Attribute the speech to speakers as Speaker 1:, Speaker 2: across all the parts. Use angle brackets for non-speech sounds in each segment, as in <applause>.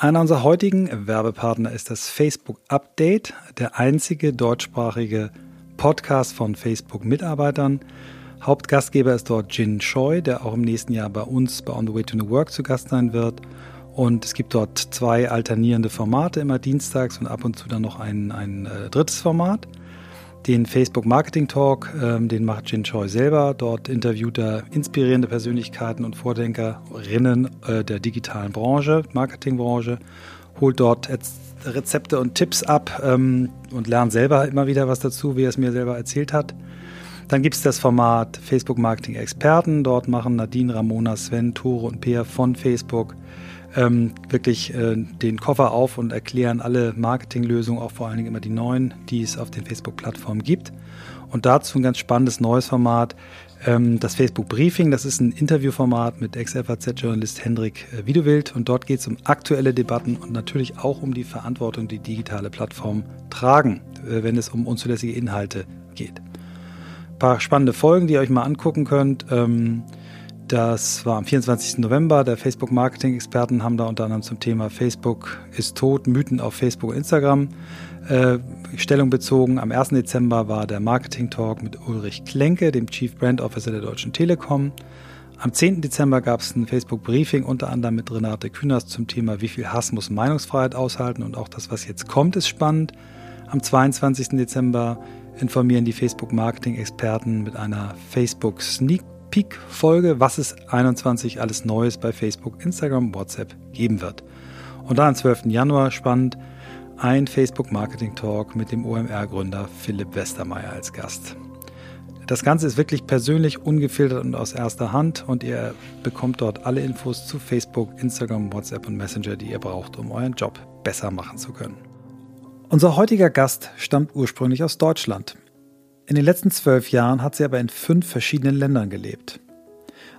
Speaker 1: Einer unserer heutigen Werbepartner ist das Facebook Update, der einzige deutschsprachige Podcast von Facebook-Mitarbeitern. Hauptgastgeber ist dort Jin Choi, der auch im nächsten Jahr bei uns bei On the Way to New Work zu Gast sein wird. Und es gibt dort zwei alternierende Formate, immer dienstags und ab und zu dann noch ein, ein äh, drittes Format. Den Facebook Marketing Talk, ähm, den macht Jin Choi selber. Dort interviewt er inspirierende Persönlichkeiten und Vordenkerinnen äh, der digitalen Branche, Marketingbranche, holt dort Rezepte und Tipps ab ähm, und lernt selber immer wieder was dazu, wie er es mir selber erzählt hat. Dann gibt es das Format Facebook Marketing Experten. Dort machen Nadine, Ramona, Sven, Tore und Peer von Facebook ähm, wirklich äh, den Koffer auf und erklären alle Marketinglösungen, auch vor allen Dingen immer die neuen, die es auf den Facebook-Plattformen gibt. Und dazu ein ganz spannendes neues Format, ähm, das Facebook Briefing. Das ist ein Interviewformat mit Ex-FAZ-Journalist Hendrik äh, Wiedewild. Und dort geht es um aktuelle Debatten und natürlich auch um die Verantwortung, die digitale Plattformen tragen, äh, wenn es um unzulässige Inhalte geht. Ein paar spannende Folgen, die ihr euch mal angucken könnt. Ähm, das war am 24. November. Der Facebook-Marketing-Experten haben da unter anderem zum Thema Facebook ist tot, Mythen auf Facebook und Instagram äh, Stellung bezogen. Am 1. Dezember war der Marketing-Talk mit Ulrich Klenke, dem Chief Brand Officer der Deutschen Telekom. Am 10. Dezember gab es ein Facebook-Briefing, unter anderem mit Renate Künast zum Thema, wie viel Hass muss Meinungsfreiheit aushalten und auch das, was jetzt kommt, ist spannend. Am 22. Dezember informieren die Facebook-Marketing-Experten mit einer Facebook-Sneak Peak-Folge, was es 21 alles Neues bei Facebook, Instagram, WhatsApp geben wird. Und dann am 12. Januar spannend ein Facebook-Marketing-Talk mit dem OMR-Gründer Philipp Westermeier als Gast. Das Ganze ist wirklich persönlich, ungefiltert und aus erster Hand und ihr bekommt dort alle Infos zu Facebook, Instagram, WhatsApp und Messenger, die ihr braucht, um euren Job besser machen zu können. Unser heutiger Gast stammt ursprünglich aus Deutschland. In den letzten zwölf Jahren hat sie aber in fünf verschiedenen Ländern gelebt.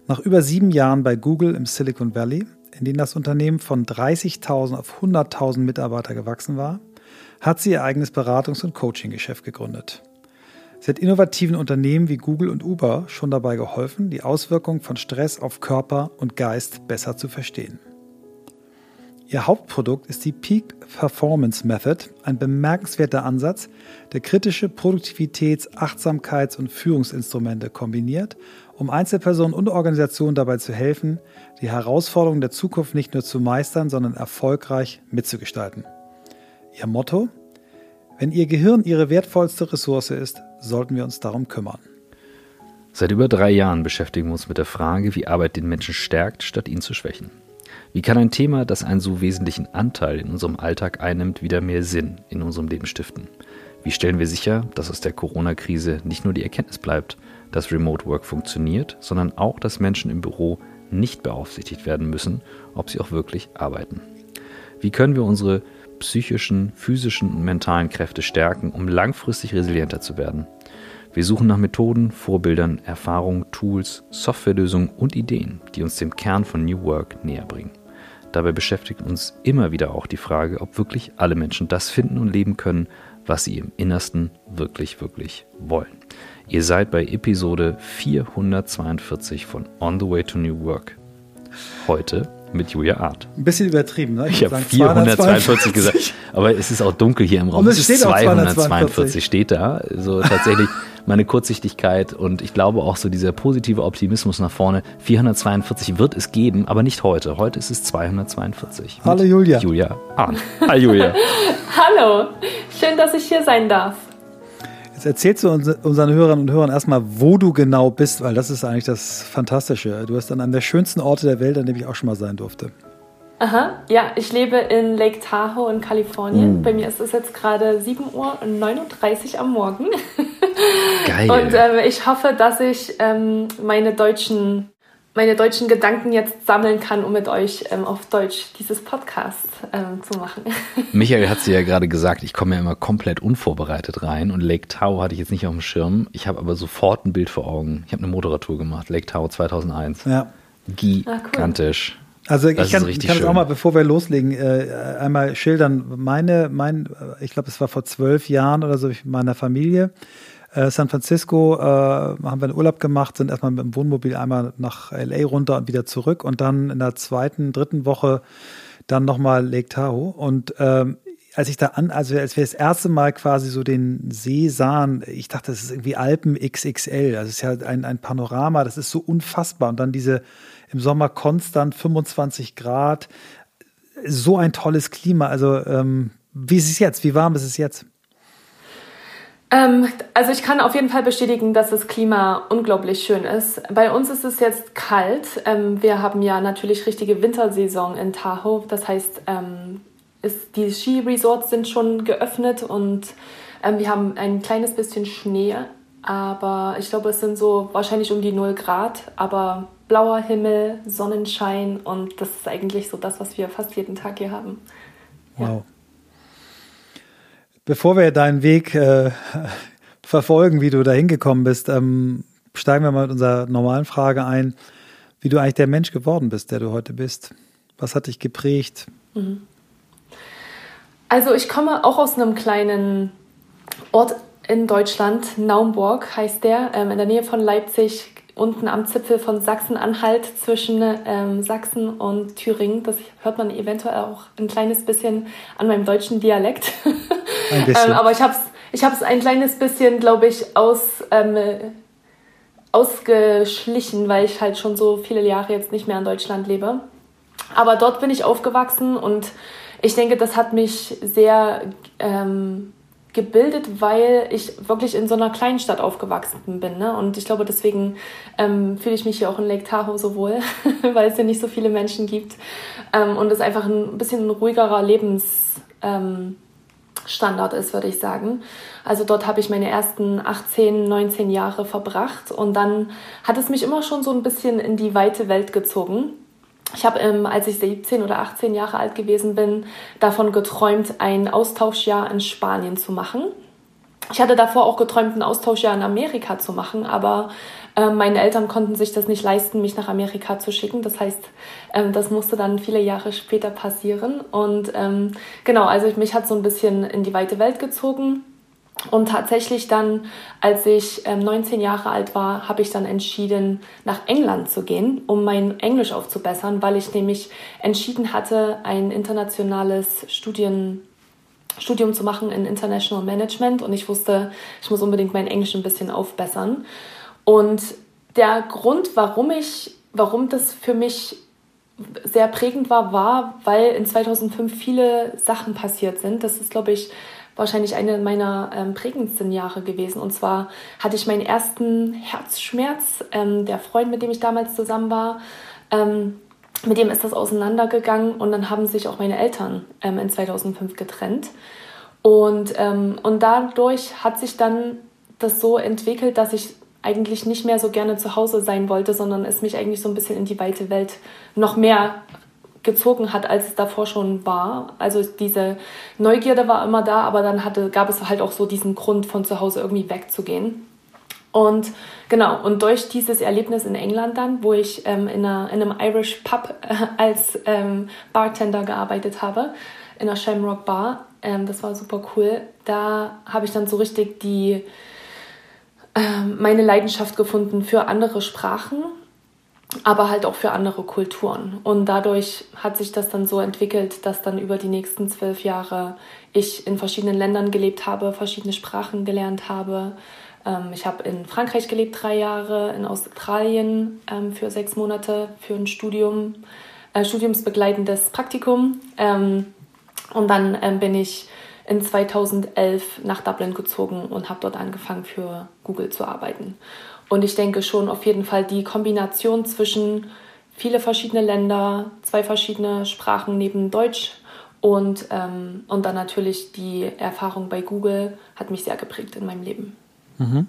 Speaker 1: Nach über sieben Jahren bei Google im Silicon Valley, in denen das Unternehmen von 30.000 auf 100.000 Mitarbeiter gewachsen war, hat sie ihr eigenes Beratungs- und Coaching-Geschäft gegründet. Sie hat innovativen Unternehmen wie Google und Uber schon dabei geholfen, die Auswirkungen von Stress auf Körper und Geist besser zu verstehen. Ihr Hauptprodukt ist die Peak Performance Method, ein bemerkenswerter Ansatz, der kritische Produktivitäts-, Achtsamkeits- und Führungsinstrumente kombiniert, um Einzelpersonen und Organisationen dabei zu helfen, die Herausforderungen der Zukunft nicht nur zu meistern, sondern erfolgreich mitzugestalten. Ihr Motto? Wenn Ihr Gehirn Ihre wertvollste Ressource ist, sollten wir uns darum kümmern.
Speaker 2: Seit über drei Jahren beschäftigen wir uns mit der Frage, wie Arbeit den Menschen stärkt, statt ihn zu schwächen. Wie kann ein Thema, das einen so wesentlichen Anteil in unserem Alltag einnimmt, wieder mehr Sinn in unserem Leben stiften? Wie stellen wir sicher, dass aus der Corona-Krise nicht nur die Erkenntnis bleibt, dass Remote Work funktioniert, sondern auch, dass Menschen im Büro nicht beaufsichtigt werden müssen, ob sie auch wirklich arbeiten? Wie können wir unsere psychischen, physischen und mentalen Kräfte stärken, um langfristig resilienter zu werden? Wir suchen nach Methoden, Vorbildern, Erfahrungen, Tools, Softwarelösungen und Ideen, die uns dem Kern von New Work näher bringen. Dabei beschäftigt uns immer wieder auch die Frage, ob wirklich alle Menschen das finden und leben können, was sie im Innersten wirklich, wirklich wollen. Ihr seid bei Episode 442 von On the Way to New Work. Heute mit Julia Art.
Speaker 1: Ein bisschen übertrieben, ne?
Speaker 2: Ich, ich habe 442 gesagt, aber es ist auch dunkel hier im Raum.
Speaker 1: Und es, es steht 242
Speaker 2: 242 steht da. Also tatsächlich <laughs> meine Kurzsichtigkeit und ich glaube auch so dieser positive Optimismus nach vorne. 442 wird es geben, aber nicht heute. Heute ist es 242.
Speaker 1: Hallo Julia.
Speaker 2: Julia Art. <laughs> Hi Julia.
Speaker 3: Hallo, schön, dass ich hier sein darf.
Speaker 1: Jetzt erzählst du unseren Hörern und Hörern erstmal, wo du genau bist, weil das ist eigentlich das Fantastische. Du bist an einem der schönsten Orte der Welt, an dem ich auch schon mal sein durfte.
Speaker 3: Aha, ja, ich lebe in Lake Tahoe in Kalifornien. Mm. Bei mir ist es jetzt gerade 7.39 Uhr am Morgen. Geil. Und äh, ich hoffe, dass ich ähm, meine deutschen meine deutschen Gedanken jetzt sammeln kann, um mit euch ähm, auf Deutsch dieses Podcast ähm, zu machen. <laughs>
Speaker 2: Michael hat sie ja gerade gesagt, ich komme ja immer komplett unvorbereitet rein und Lake Tahoe hatte ich jetzt nicht auf dem Schirm. Ich habe aber sofort ein Bild vor Augen. Ich habe eine Moderatur gemacht, Lake Tahoe 2001. Ja. Gigantisch. Ah, cool.
Speaker 1: Also ich kann, ich kann es auch mal, bevor wir loslegen, äh, einmal schildern. Meine, mein, ich glaube, es war vor zwölf Jahren oder so mit meiner Familie äh, San Francisco äh, haben wir einen Urlaub gemacht, sind erstmal mit dem Wohnmobil einmal nach LA runter und wieder zurück und dann in der zweiten, dritten Woche dann nochmal Lake Tahoe. Und ähm, als ich da an, also als wir das erste Mal quasi so den See sahen, ich dachte, das ist irgendwie Alpen XXL. Also es ist ja ein, ein Panorama, das ist so unfassbar. Und dann diese im Sommer konstant 25 Grad, so ein tolles Klima. Also ähm, wie ist es jetzt? Wie warm ist es jetzt?
Speaker 3: Ähm, also ich kann auf jeden Fall bestätigen, dass das Klima unglaublich schön ist. Bei uns ist es jetzt kalt. Ähm, wir haben ja natürlich richtige Wintersaison in Tahoe. Das heißt, ähm, ist, die Skiresorts sind schon geöffnet und ähm, wir haben ein kleines bisschen Schnee. Aber ich glaube, es sind so wahrscheinlich um die 0 Grad. Aber blauer Himmel, Sonnenschein und das ist eigentlich so das, was wir fast jeden Tag hier haben.
Speaker 1: Ja. Wow. Bevor wir deinen Weg äh, <laughs> verfolgen, wie du da hingekommen bist, ähm, steigen wir mal mit unserer normalen Frage ein, wie du eigentlich der Mensch geworden bist, der du heute bist. Was hat dich geprägt? Mhm.
Speaker 3: Also ich komme auch aus einem kleinen Ort in Deutschland, Naumburg heißt der, ähm, in der Nähe von Leipzig, unten am Zipfel von Sachsen-Anhalt zwischen ähm, Sachsen und Thüringen. Das hört man eventuell auch ein kleines bisschen an meinem deutschen Dialekt. Ein <laughs> bisschen. ähm, aber ich habe es ich hab's ein kleines bisschen, glaube ich, aus, ähm, ausgeschlichen, weil ich halt schon so viele Jahre jetzt nicht mehr in Deutschland lebe. Aber dort bin ich aufgewachsen und ich denke, das hat mich sehr ähm, gebildet, weil ich wirklich in so einer kleinen Stadt aufgewachsen bin. Ne? Und ich glaube, deswegen ähm, fühle ich mich hier auch in Lake Tahoe so wohl, <laughs> weil es hier nicht so viele Menschen gibt. Ähm, und es einfach ein bisschen ein ruhigerer Lebensstandard ähm, ist, würde ich sagen. Also dort habe ich meine ersten 18, 19 Jahre verbracht und dann hat es mich immer schon so ein bisschen in die weite Welt gezogen. Ich habe, ähm, als ich 17 oder 18 Jahre alt gewesen bin, davon geträumt, ein Austauschjahr in Spanien zu machen. Ich hatte davor auch geträumt, ein Austauschjahr in Amerika zu machen, aber äh, meine Eltern konnten sich das nicht leisten, mich nach Amerika zu schicken. Das heißt, ähm, das musste dann viele Jahre später passieren. Und ähm, genau, also mich hat so ein bisschen in die weite Welt gezogen. Und tatsächlich dann, als ich ähm, 19 Jahre alt war, habe ich dann entschieden, nach England zu gehen, um mein Englisch aufzubessern, weil ich nämlich entschieden hatte, ein internationales Studien, Studium zu machen in International Management. Und ich wusste, ich muss unbedingt mein Englisch ein bisschen aufbessern. Und der Grund, warum ich, warum das für mich sehr prägend war, war, weil in 2005 viele Sachen passiert sind. Das ist, glaube ich, wahrscheinlich eine meiner ähm, prägendsten Jahre gewesen. Und zwar hatte ich meinen ersten Herzschmerz. Ähm, der Freund, mit dem ich damals zusammen war, ähm, mit dem ist das auseinandergegangen und dann haben sich auch meine Eltern ähm, in 2005 getrennt. Und, ähm, und dadurch hat sich dann das so entwickelt, dass ich eigentlich nicht mehr so gerne zu Hause sein wollte, sondern es mich eigentlich so ein bisschen in die weite Welt noch mehr gezogen hat, als es davor schon war. Also diese Neugierde war immer da, aber dann hatte, gab es halt auch so diesen Grund, von zu Hause irgendwie wegzugehen. Und genau, und durch dieses Erlebnis in England dann, wo ich ähm, in, einer, in, einem Irish Pub äh, als ähm, Bartender gearbeitet habe, in einer Shamrock Bar, ähm, das war super cool, da habe ich dann so richtig die, ähm, meine Leidenschaft gefunden für andere Sprachen aber halt auch für andere Kulturen. Und dadurch hat sich das dann so entwickelt, dass dann über die nächsten zwölf Jahre ich in verschiedenen Ländern gelebt habe, verschiedene Sprachen gelernt habe. Ähm, ich habe in Frankreich gelebt drei Jahre, in Australien ähm, für sechs Monate für ein Studium, äh, studiumsbegleitendes Praktikum. Ähm, und dann bin ich in 2011 nach Dublin gezogen und habe dort angefangen für Google zu arbeiten. Und ich denke schon auf jeden Fall die Kombination zwischen viele verschiedene Länder, zwei verschiedene Sprachen neben Deutsch und, ähm, und dann natürlich die Erfahrung bei Google hat mich sehr geprägt in meinem Leben.
Speaker 1: Mhm.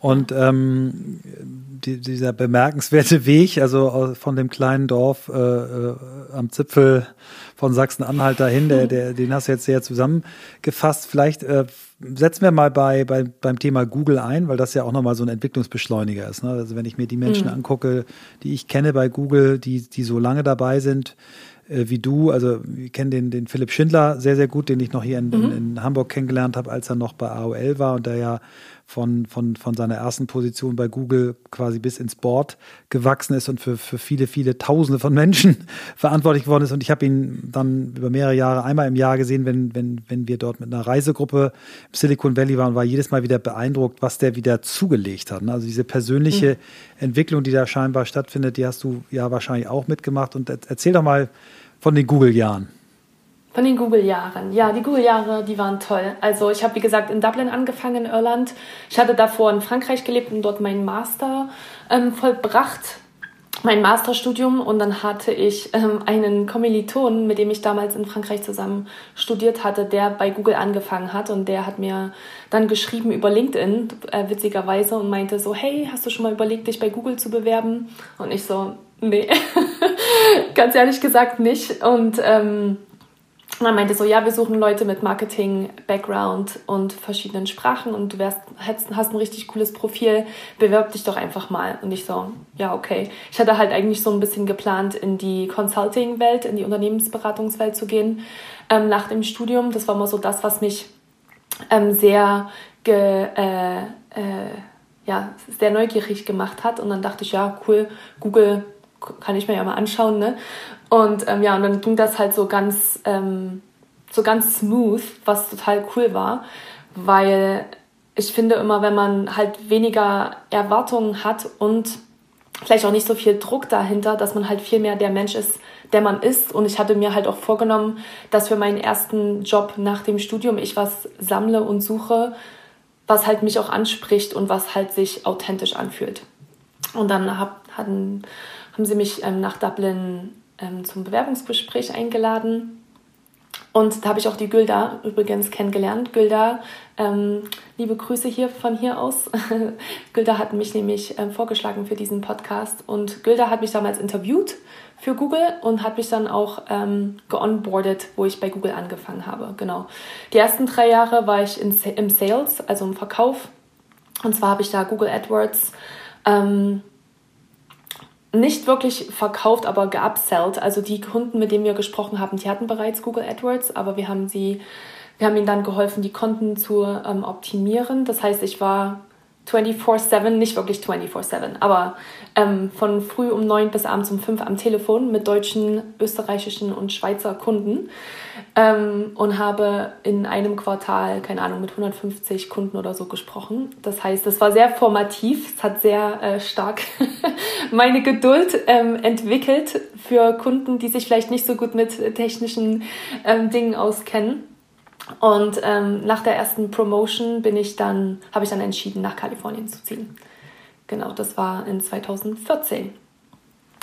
Speaker 1: Und ähm, die, dieser bemerkenswerte <laughs> Weg, also von dem kleinen Dorf äh, äh, am Zipfel von Sachsen-Anhalt dahin, der, der, den hast du jetzt sehr zusammengefasst. Vielleicht äh, setzen wir mal bei, bei, beim Thema Google ein, weil das ja auch nochmal so ein Entwicklungsbeschleuniger ist. Ne? Also wenn ich mir die Menschen mhm. angucke, die ich kenne bei Google, die, die so lange dabei sind, äh, wie du, also ich kenne den, den Philipp Schindler sehr, sehr gut, den ich noch hier in, mhm. in, in Hamburg kennengelernt habe, als er noch bei AOL war und der ja von, von, von seiner ersten Position bei Google quasi bis ins Board gewachsen ist und für, für viele, viele Tausende von Menschen <laughs> verantwortlich geworden ist. Und ich habe ihn dann über mehrere Jahre einmal im Jahr gesehen, wenn, wenn, wenn wir dort mit einer Reisegruppe im Silicon Valley waren, war jedes Mal wieder beeindruckt, was der wieder zugelegt hat. Ne? Also diese persönliche mhm. Entwicklung, die da scheinbar stattfindet, die hast du ja wahrscheinlich auch mitgemacht. Und erzähl doch mal von den Google-Jahren.
Speaker 3: Von den Google-Jahren. Ja, die Google-Jahre, die waren toll. Also ich habe, wie gesagt, in Dublin angefangen, in Irland. Ich hatte davor in Frankreich gelebt und dort meinen Master ähm, vollbracht, mein Masterstudium. Und dann hatte ich ähm, einen Kommilitonen, mit dem ich damals in Frankreich zusammen studiert hatte, der bei Google angefangen hat. Und der hat mir dann geschrieben über LinkedIn, äh, witzigerweise, und meinte so, hey, hast du schon mal überlegt, dich bei Google zu bewerben? Und ich so, nee, <laughs> ganz ehrlich gesagt nicht. Und... Ähm, und er meinte so, ja, wir suchen Leute mit Marketing-Background und verschiedenen Sprachen und du wärst, hast ein richtig cooles Profil, bewerb dich doch einfach mal. Und ich so, ja, okay. Ich hatte halt eigentlich so ein bisschen geplant, in die Consulting-Welt, in die Unternehmensberatungswelt zu gehen ähm, nach dem Studium. Das war immer so das, was mich ähm, sehr, ge, äh, äh, ja, sehr neugierig gemacht hat. Und dann dachte ich, ja, cool, Google kann ich mir ja mal anschauen, ne? Und ähm, ja, und dann ging das halt so ganz, ähm, so ganz smooth, was total cool war, weil ich finde immer, wenn man halt weniger Erwartungen hat und vielleicht auch nicht so viel Druck dahinter, dass man halt viel mehr der Mensch ist, der man ist. Und ich hatte mir halt auch vorgenommen, dass für meinen ersten Job nach dem Studium ich was sammle und suche, was halt mich auch anspricht und was halt sich authentisch anfühlt. Und dann hab, hatten, haben sie mich ähm, nach Dublin ähm, zum Bewerbungsgespräch eingeladen. Und da habe ich auch die Gülda übrigens kennengelernt. Gülda, ähm, liebe Grüße hier von hier aus. <laughs> Gülda hat mich nämlich ähm, vorgeschlagen für diesen Podcast. Und Gülda hat mich damals interviewt für Google und hat mich dann auch ähm, geonboardet, wo ich bei Google angefangen habe. Genau. Die ersten drei Jahre war ich in, im Sales, also im Verkauf. Und zwar habe ich da Google AdWords ähm, nicht wirklich verkauft, aber geupsellt. Also die Kunden, mit denen wir gesprochen haben, die hatten bereits Google AdWords, aber wir haben sie, wir haben ihnen dann geholfen, die Konten zu ähm, optimieren. Das heißt, ich war 24-7, nicht wirklich 24-7, aber ähm, von früh um 9 bis abends um 5 am Telefon mit deutschen, österreichischen und Schweizer Kunden ähm, und habe in einem Quartal, keine Ahnung, mit 150 Kunden oder so gesprochen. Das heißt, es war sehr formativ, es hat sehr äh, stark <laughs> meine Geduld ähm, entwickelt für Kunden, die sich vielleicht nicht so gut mit technischen ähm, Dingen auskennen. Und ähm, nach der ersten Promotion bin ich dann, habe ich dann entschieden, nach Kalifornien zu ziehen. Genau, das war in 2014.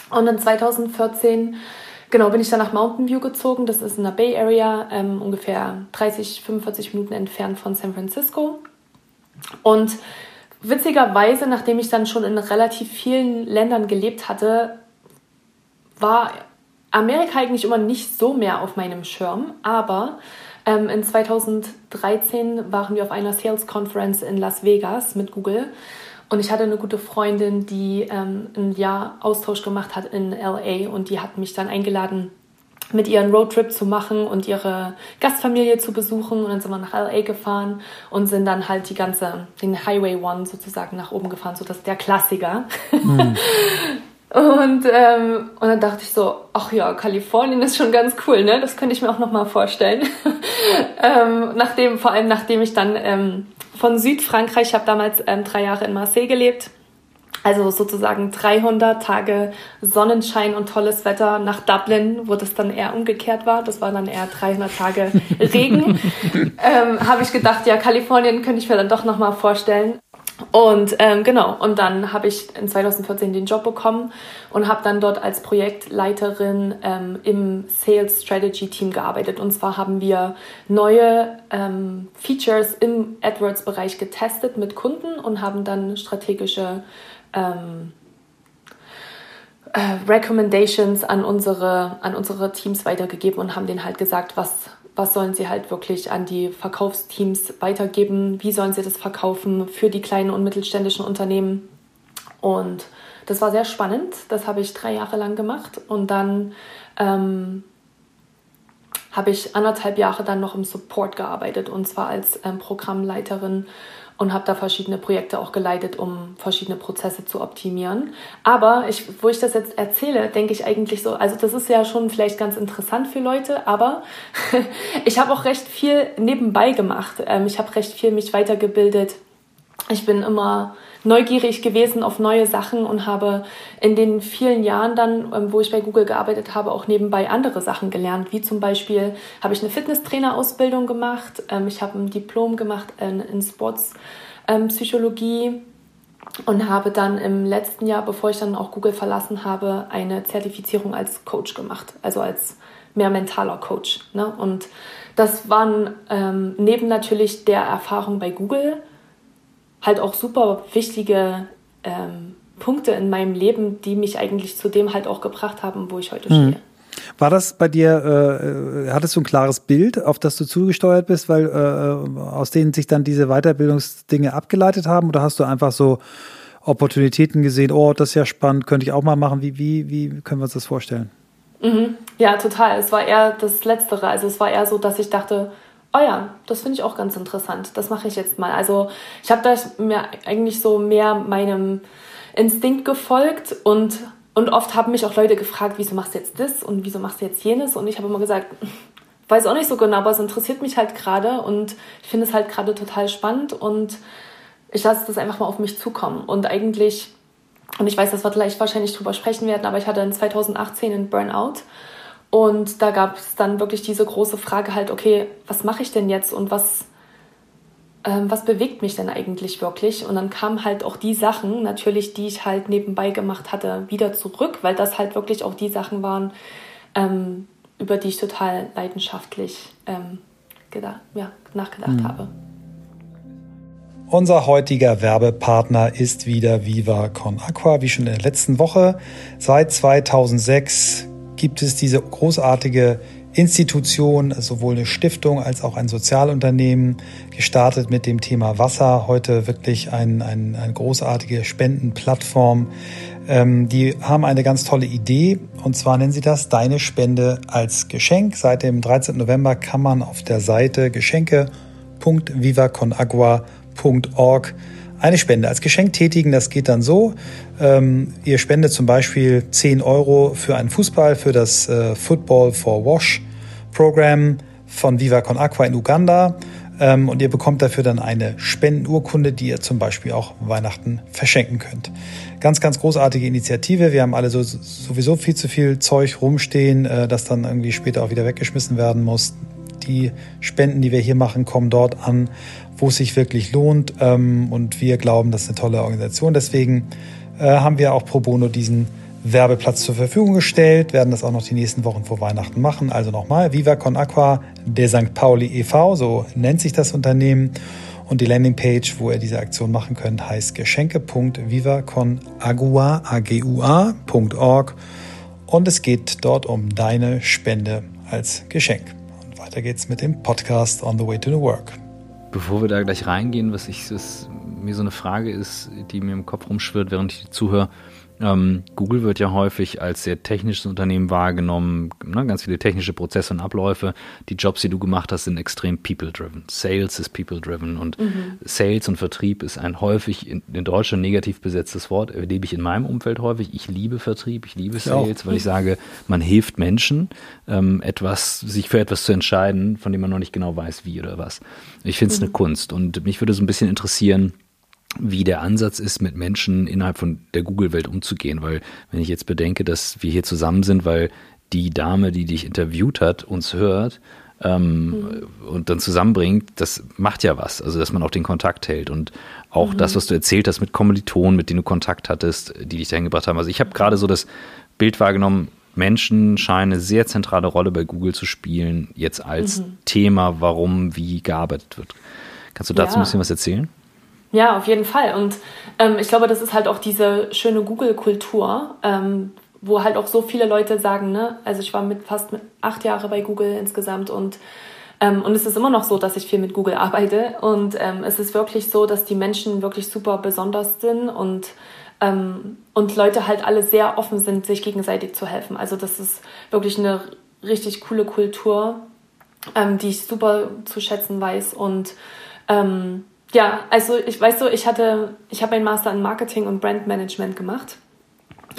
Speaker 3: Und in 2014 genau, bin ich dann nach Mountain View gezogen. Das ist in der Bay Area, ähm, ungefähr 30, 45 Minuten entfernt von San Francisco. Und witzigerweise, nachdem ich dann schon in relativ vielen Ländern gelebt hatte, war Amerika eigentlich immer nicht so mehr auf meinem Schirm. Aber ähm, in 2013 waren wir auf einer Sales Conference in Las Vegas mit Google. Und ich hatte eine gute Freundin, die ähm, ein Jahr Austausch gemacht hat in LA und die hat mich dann eingeladen, mit ihr einen Roadtrip zu machen und ihre Gastfamilie zu besuchen. Und dann sind wir nach LA gefahren und sind dann halt die ganze, den Highway One sozusagen nach oben gefahren, so dass der Klassiker. Mhm. <laughs> Und, ähm, und dann dachte ich so, ach ja, Kalifornien ist schon ganz cool, ne? Das könnte ich mir auch nochmal vorstellen. <laughs> ähm, nachdem, vor allem nachdem ich dann ähm, von Südfrankreich, ich habe damals ähm, drei Jahre in Marseille gelebt, also sozusagen 300 Tage Sonnenschein und tolles Wetter nach Dublin, wo das dann eher umgekehrt war. Das war dann eher 300 Tage <laughs> Regen. ähm, habe ich gedacht, ja, Kalifornien könnte ich mir dann doch nochmal vorstellen. Und ähm, genau, und dann habe ich in 2014 den Job bekommen und habe dann dort als Projektleiterin ähm, im Sales Strategy Team gearbeitet. Und zwar haben wir neue ähm, Features im AdWords-Bereich getestet mit Kunden und haben dann strategische ähm, äh, Recommendations an unsere, an unsere Teams weitergegeben und haben denen halt gesagt, was was sollen sie halt wirklich an die Verkaufsteams weitergeben, wie sollen sie das verkaufen für die kleinen und mittelständischen Unternehmen. Und das war sehr spannend, das habe ich drei Jahre lang gemacht. Und dann ähm, habe ich anderthalb Jahre dann noch im Support gearbeitet. Und zwar als ähm, Programmleiterin und habe da verschiedene Projekte auch geleitet, um verschiedene Prozesse zu optimieren. Aber ich, wo ich das jetzt erzähle, denke ich eigentlich so, also das ist ja schon vielleicht ganz interessant für Leute, aber <laughs> ich habe auch recht viel nebenbei gemacht. Ähm, ich habe recht viel mich weitergebildet. Ich bin immer neugierig gewesen auf neue Sachen und habe in den vielen Jahren dann, ähm, wo ich bei Google gearbeitet habe, auch nebenbei andere Sachen gelernt. Wie zum Beispiel habe ich eine Fitnesstrainerausbildung gemacht, ähm, ich habe ein Diplom gemacht in, Sportspsychologie und habe dann im letzten Jahr, bevor ich dann auch Google verlassen habe, eine Zertifizierung als Coach gemacht, also als mehr mentaler Coach. Ne? Und das waren ähm, neben natürlich der Erfahrung bei Google halt auch super wichtige ähm, Punkte in meinem Leben, die mich eigentlich zu dem halt auch gebracht haben, wo ich heute mhm. stehe.
Speaker 1: War das bei dir, äh, hattest du ein klares Bild, auf das du zugesteuert bist, weil äh, aus denen sich dann diese Weiterbildungsdinge abgeleitet haben? Oder hast du einfach so Opportunitäten gesehen, oh, das ist ja spannend, könnte ich auch mal machen? Wie, wie, wie können wir uns das vorstellen?
Speaker 3: Mhm. Ja, total. Es war eher das Letztere. Also es war eher so, dass ich dachte, oh ja, das finde ich auch ganz interessant, das mache ich jetzt mal. Also ich habe da mir eigentlich so mehr meinem Instinkt gefolgt und, und oft haben mich auch Leute gefragt, wieso machst du jetzt das und wieso machst du jetzt jenes? Und ich habe immer gesagt, <laughs> weiß auch nicht so genau, aber es interessiert mich halt gerade und ich finde es halt gerade total spannend und ich lasse das einfach mal auf mich zukommen. Und eigentlich, und ich weiß, dass wir gleich wahrscheinlich drüber sprechen werden, aber ich hatte in 2018 einen Burnout und da gab es dann wirklich diese große Frage halt, okay, was mache ich denn jetzt und was, ähm, was bewegt mich denn eigentlich wirklich? Und dann kamen halt auch die Sachen, natürlich, die ich halt nebenbei gemacht hatte, wieder zurück, weil das halt wirklich auch die Sachen waren, ähm, über die ich total leidenschaftlich ähm, ja, nachgedacht mhm. habe.
Speaker 1: Unser heutiger Werbepartner ist wieder Viva Con Aqua, wie schon in der letzten Woche. Seit 2006 gibt es diese großartige Institution, sowohl eine Stiftung als auch ein Sozialunternehmen, gestartet mit dem Thema Wasser. Heute wirklich ein, ein, eine großartige Spendenplattform. Ähm, die haben eine ganz tolle Idee und zwar nennen sie das Deine Spende als Geschenk. Seit dem 13. November kann man auf der Seite geschenke.vivaconagua.org eine Spende als Geschenk tätigen. Das geht dann so. Ähm, ihr spendet zum Beispiel 10 Euro für einen Fußball, für das äh, Football for Wash Programm von Viva Con Aqua in Uganda. Ähm, und ihr bekommt dafür dann eine Spendenurkunde, die ihr zum Beispiel auch Weihnachten verschenken könnt. Ganz, ganz großartige Initiative. Wir haben alle so, sowieso viel zu viel Zeug rumstehen, äh, das dann irgendwie später auch wieder weggeschmissen werden muss. Die Spenden, die wir hier machen, kommen dort an, wo es sich wirklich lohnt. Ähm, und wir glauben, das ist eine tolle Organisation. Deswegen äh, haben wir auch pro bono diesen Werbeplatz zur Verfügung gestellt, werden das auch noch die nächsten Wochen vor Weihnachten machen. Also nochmal, Viva Con Aqua, der St. Pauli e.V., so nennt sich das Unternehmen. Und die Landingpage, wo ihr diese Aktion machen könnt, heißt geschenke.vivaconagua.org. Und es geht dort um deine Spende als Geschenk. Weiter geht's mit dem Podcast On the Way to the Work.
Speaker 2: Bevor wir da gleich reingehen, was ich, was mir so eine Frage ist, die mir im Kopf rumschwirrt, während ich zuhöre, ähm, Google wird ja häufig als sehr technisches Unternehmen wahrgenommen, ne, ganz viele technische Prozesse und Abläufe. Die Jobs, die du gemacht hast, sind extrem people-driven. Sales ist people-driven und mhm. Sales und Vertrieb ist ein häufig in, in, Deutschland negativ besetztes Wort. Erlebe ich in meinem Umfeld häufig. Ich liebe Vertrieb, ich liebe Sales, ja. weil ich sage, man hilft Menschen, ähm, etwas, sich für etwas zu entscheiden, von dem man noch nicht genau weiß, wie oder was. Ich finde es mhm. eine Kunst und mich würde so ein bisschen interessieren, wie der Ansatz ist, mit Menschen innerhalb von der Google-Welt umzugehen. Weil wenn ich jetzt bedenke, dass wir hier zusammen sind, weil die Dame, die dich interviewt hat, uns hört ähm, mhm. und dann zusammenbringt, das macht ja was. Also dass man auch den Kontakt hält und auch mhm. das, was du erzählt hast mit Kommilitonen, mit denen du Kontakt hattest, die dich dahin gebracht haben. Also ich habe gerade so das Bild wahrgenommen, Menschen scheinen eine sehr zentrale Rolle bei Google zu spielen, jetzt als mhm. Thema, warum, wie gearbeitet wird. Kannst du dazu ja. ein bisschen was erzählen?
Speaker 3: Ja, auf jeden Fall. Und ähm, ich glaube, das ist halt auch diese schöne Google-Kultur, ähm, wo halt auch so viele Leute sagen, ne, also ich war mit fast acht Jahre bei Google insgesamt und ähm, und es ist immer noch so, dass ich viel mit Google arbeite und ähm, es ist wirklich so, dass die Menschen wirklich super besonders sind und ähm, und Leute halt alle sehr offen sind, sich gegenseitig zu helfen. Also das ist wirklich eine richtig coole Kultur, ähm, die ich super zu schätzen weiß und ähm, ja, also ich weiß so, ich hatte, ich habe einen Master in Marketing und Brandmanagement gemacht.